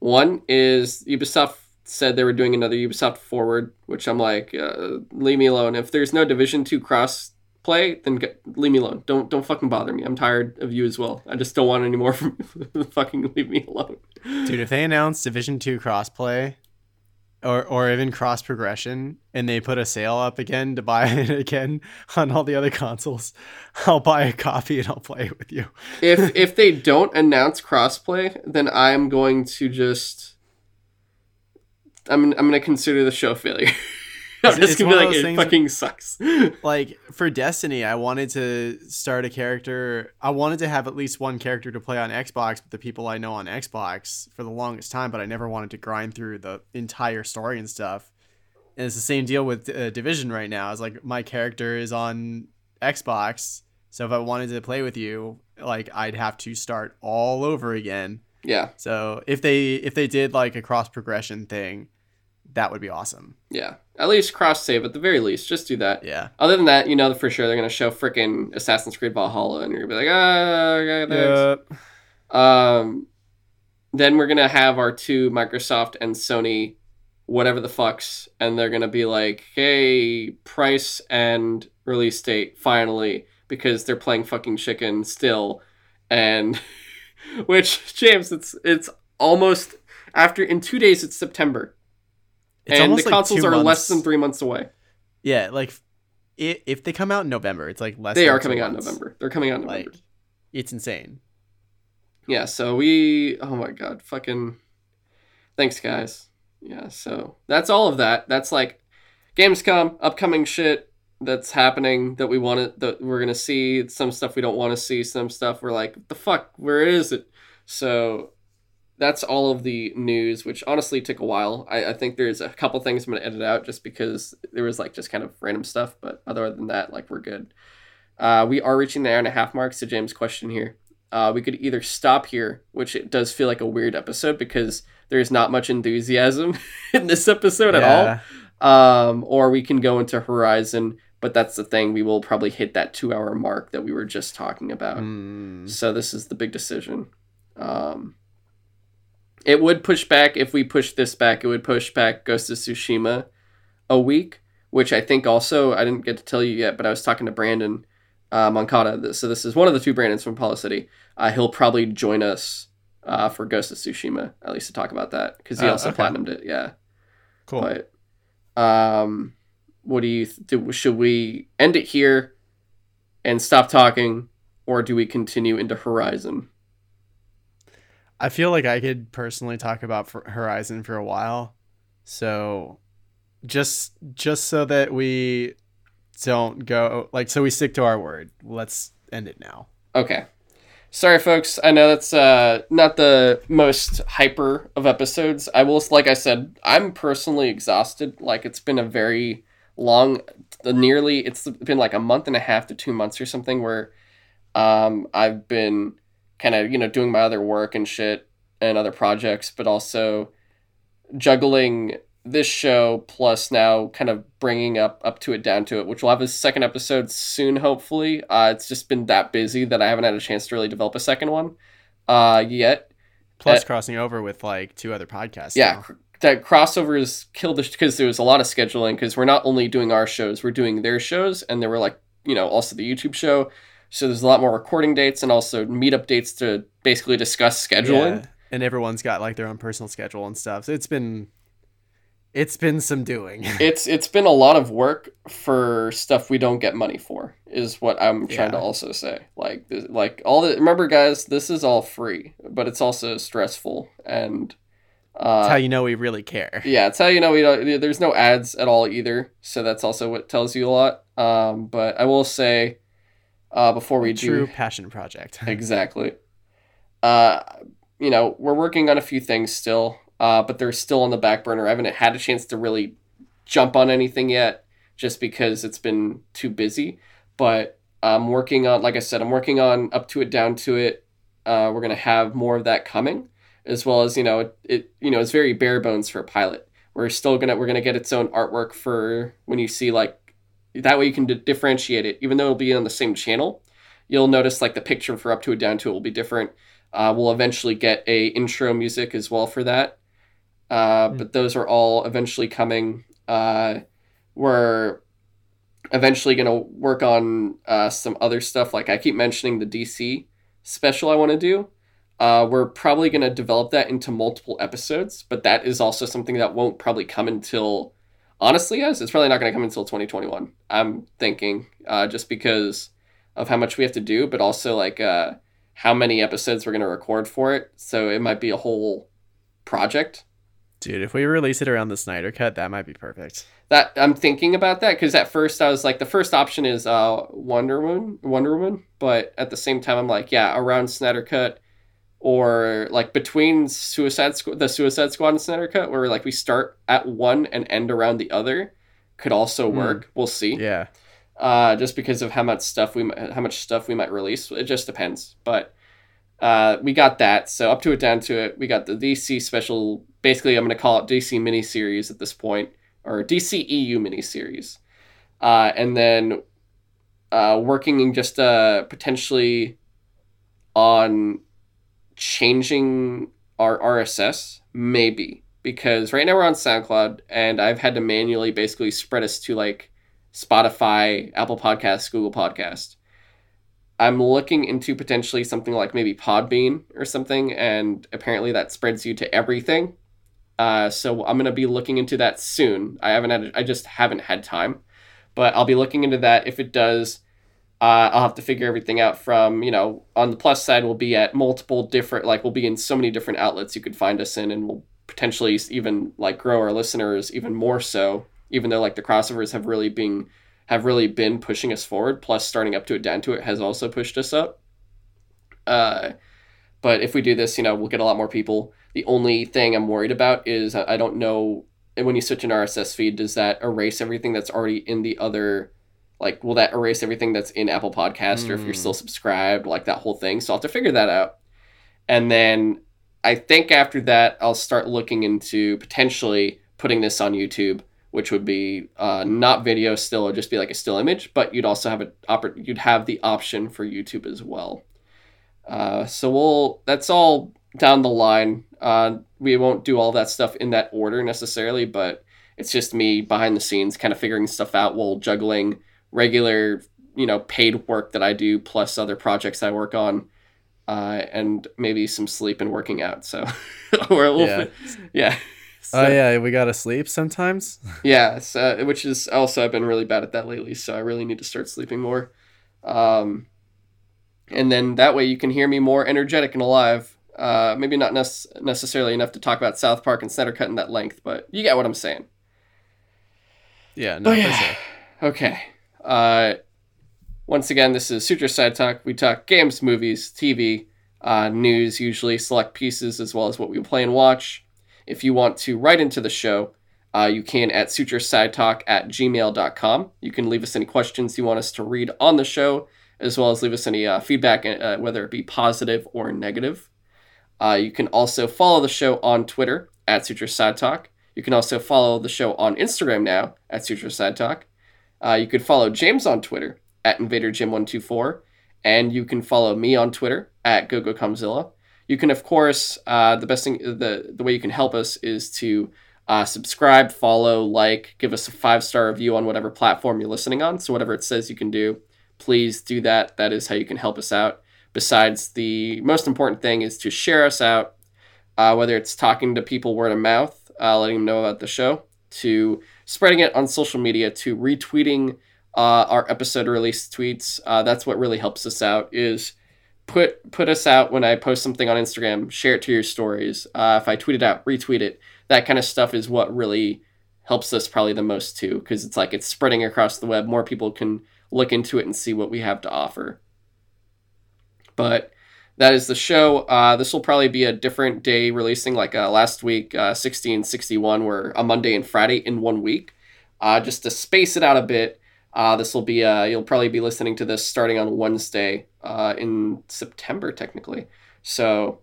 One is Ubisoft said they were doing another Ubisoft Forward, which I'm like, uh, leave me alone. If there's no Division Two cross play, then leave me alone. Don't don't fucking bother me. I'm tired of you as well. I just don't want any more from fucking leave me alone. dude if they announce division 2 crossplay or or even cross progression and they put a sale up again to buy it again on all the other consoles i'll buy a copy and i'll play it with you if if they don't announce crossplay, then I'm going to just I'm I'm gonna consider the show failure. I'm It's- just gonna be like it fucking sucks. like for Destiny, I wanted to start a character. I wanted to have at least one character to play on Xbox with the people I know on Xbox for the longest time, but I never wanted to grind through the entire story and stuff. And it's the same deal with uh, Division right now. It's like my character is on Xbox, so if I wanted to play with you, like I'd have to start all over again. yeah, So if they if they did like a cross progression thing, that would be awesome. yeah. At least cross save at the very least. Just do that. Yeah. Other than that, you know for sure they're gonna show freaking Assassin's Creed Valhalla, and you're gonna be like, ah, okay, thanks. Um, then we're gonna have our two Microsoft and Sony, whatever the fucks, and they're gonna be like, "Hey, price and release date finally," because they're playing fucking chicken still, and which James, it's it's almost after in two days it's September, It's and the like consoles are less than three months away. Yeah, like if they come out in November, it's like less. They are coming out in. November. They're coming out in November. Like, it's insane. yeah so we oh my god fucking thanks guys yeah so that's all of that that's like gamescom upcoming shit that's happening that we want to that we're gonna see some stuff we don't want to see some stuff we're like the fuck where is it so that's all of the news which honestly took a while i, I think there's a couple things i'm gonna edit out just because there was like just kind of random stuff but other than that like we're good uh, we are reaching the hour and a half mark so james question here uh, we could either stop here, which it does feel like a weird episode because there's not much enthusiasm in this episode at all, um, or we can go into Horizon. But that's the thing; we will probably hit that two-hour mark that we were just talking about. Mm. So this is the big decision. Um, it would push back if we push this back. It would push back Ghost of Tsushima a week, which I think also I didn't get to tell you yet, but I was talking to Brandon uh, Moncada. So this is one of the two Brandons from Apollo City. Uh, he'll probably join us uh, for Ghost of Tsushima at least to talk about that because he Oh, also okay. platinumed it. Yeah. Cool. But um, what do you th- do? Should we end it here and stop talking, or do we continue into Horizon? I feel like I could personally talk about Horizon for a while. So just just so that we don't go like so we stick to our word. Let's end it now. Okay. Sorry folks, I know that's uh not the most hyper of episodes. I will like I said, I'm personally exhausted. Like it's been a very long nearly it's been like a month and a half to 2 months or something where um I've been kind of, you know, doing my other work and shit and other projects, but also juggling this show plus now kind of bringing up up to it down to it which will have a second episode soon hopefully. Uh, it's just been that busy that i haven't had a chance to really develop a second one uh, yet. Plus uh, crossing over with like two other podcasts yeah cr- that crossovers killed this because there was a lot of scheduling because we're not only doing our shows we're doing their shows and there were like you know also the youtube show so there's a lot more recording dates and also meetup dates to basically discuss scheduling yeah. and everyone's got like their own personal schedule and stuff so it's been it's been some doing. it's it's been a lot of work for stuff we don't get money for. Is what I'm trying yeah. to also say. Like like all the remember guys, this is all free, but it's also stressful and uh, that's how you know we really care. Yeah, it's how you know we don't. There's no ads at all either, so that's also what tells you a lot. Um, but I will say, uh, before we a do true passion project. exactly. Uh, you know, we're working on a few things still uh, but they're still on the back burner. I haven't had a chance to really jump on anything yet, just because it's been too busy. But I'm working on, like I said, I'm working on up to it, down to it. Uh, we're gonna have more of that coming, as well as you know, it, it you know, it's very bare bones for a pilot. We're still gonna we're gonna get its own artwork for when you see like that way you can d- differentiate it, even though it'll be on the same channel. You'll notice like the picture for up to it, down to it will be different. Uh, we'll eventually get a intro music as well for that uh, mm. but those are all eventually coming. Uh, we're eventually going to work on uh, some other stuff. Like I keep mentioning the DC special I want to do. Uh, we're probably going to develop that into multiple episodes, but that is also something that won't probably come until, honestly, guys, it's probably not going to come until 2021. I'm thinking, uh, just because of how much we have to do, but also like uh, how many episodes we're going to record for it. So it might be a whole project. Dude, if we release it around the Snyder Cut, that might be perfect. That I'm thinking about that because at first I was like, the first option is uh Wonder Woman, Wonder Woman, but at the same time I'm like, yeah, around Snyder Cut, or like between Suicide Squad, the Suicide Squad and Snyder Cut, where like we start at one and end around the other, could also hmm. work. Mm. We'll see. Yeah. Uh, just because of how much stuff we how much stuff we might release, it just depends. But uh, we got that. So up to it, down to it, we got the DC special. Basically, I'm going to call it DC miniseries at this point, or DC EU miniseries, uh, and then uh, working just uh, potentially on changing our RSS, maybe because right now we're on SoundCloud, and I've had to manually basically spread us to like Spotify, Apple Podcasts, Google Podcast I'm looking into potentially something like maybe Podbean or something, and apparently that spreads you to everything. Uh, so I'm gonna be looking into that soon. I haven't had, I just haven't had time, but I'll be looking into that. If it does, uh, I'll have to figure everything out. From you know, on the plus side, we'll be at multiple different, like we'll be in so many different outlets you could find us in, and we'll potentially even like grow our listeners even more so. Even though like the crossovers have really been have really been pushing us forward. Plus, starting up to it, down to it has also pushed us up. Uh, but if we do this, you know, we'll get a lot more people. The only thing I'm worried about is I don't know. And when you switch an RSS feed, does that erase everything that's already in the other? Like, will that erase everything that's in Apple Podcast, mm. or if you're still hmm. subscribed, like that whole thing? So I'll have to figure that out. And then I think after that, I'll start looking into potentially putting this on YouTube which would be uh, not video still, or just be like a still image, but you'd also have a oper- you'd have the option for YouTube as well. Uh, so we'll that's all down the line. Uh, we won't do all that stuff in that order necessarily, but it's just me behind the scenes, kind of figuring stuff out while juggling regular, you know, paid work that I do plus other projects I work on. Uh, and maybe some sleep and working out. So, we'll, yeah. yeah. So, oh yeah, we gotta sleep sometimes. yeah, so, which is also I've been really bad at that lately, so I really need to start sleeping more. Um, and then that way you can hear me more energetic and alive. Uh, maybe not nec- necessarily enough to talk about South Park and Snyder Cut in that length, but you get what I'm saying. Yeah, no, Oh, yeah. sure. Okay. Uh, once again, this is Sutro Sidetalk. We talk games, movies, TV, uh, news, usually select pieces, as well as what we play and watch. If you want to write into the show, uh, you can at sutrosidetalk at gmail.com. You can leave us any questions you want us to read on the show, as well as leave us any uh, feedback, uh, whether it be positive or negative. Uh, you can also follow the show on Twitter at Sutro Sidetalk. You can also follow the show on Instagram now at Sutro Sidetalk. Uh, you could follow James on Twitter at InvaderJim124, and you can follow me on Twitter at GoGoKamzilla. You can, of course, uh, the best thing, the the way you can help us is to uh, subscribe, follow, like, give us a five star review on whatever platform you're listening on. So whatever it says you can do, please do that. That is how you can help us out. Besides, the most important thing is to share us out, uh, whether it's talking to people word of mouth, uh, letting them know about the show, to spreading it on social media, to retweeting uh, our episode release tweets. Uh, that's what really helps us out. Is put put us out when I post something on Instagram. Share it to your stories. Uh, if I tweet it out, retweet it. That kind of stuff is what really helps us probably the most too, because it's like it's spreading across the web. More people can look into it and see what we have to offer. But that is the show. Uh, this will probably be a different day releasing, like uh, last week, uh, 16, 61, were a Monday and Friday in one week. Uh, just to space it out a bit, uh, this will be, uh, you'll probably be listening to this starting on Wednesday uh, in September, technically. So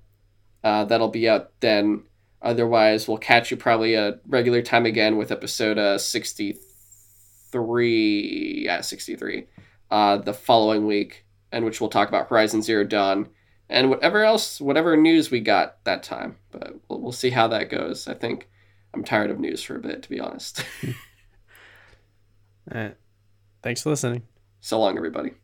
that'll be out then. Otherwise, we'll catch you probably a regular time again with episode uh, 63. Yeah, 63. Uh, the following week, in which we'll talk about Horizon Zero Dawn and whatever else, whatever news we got that time. But we'll, we'll see how that goes. I think I'm tired of news for a bit, to be honest. All right. Thanks for listening. so long, everybody.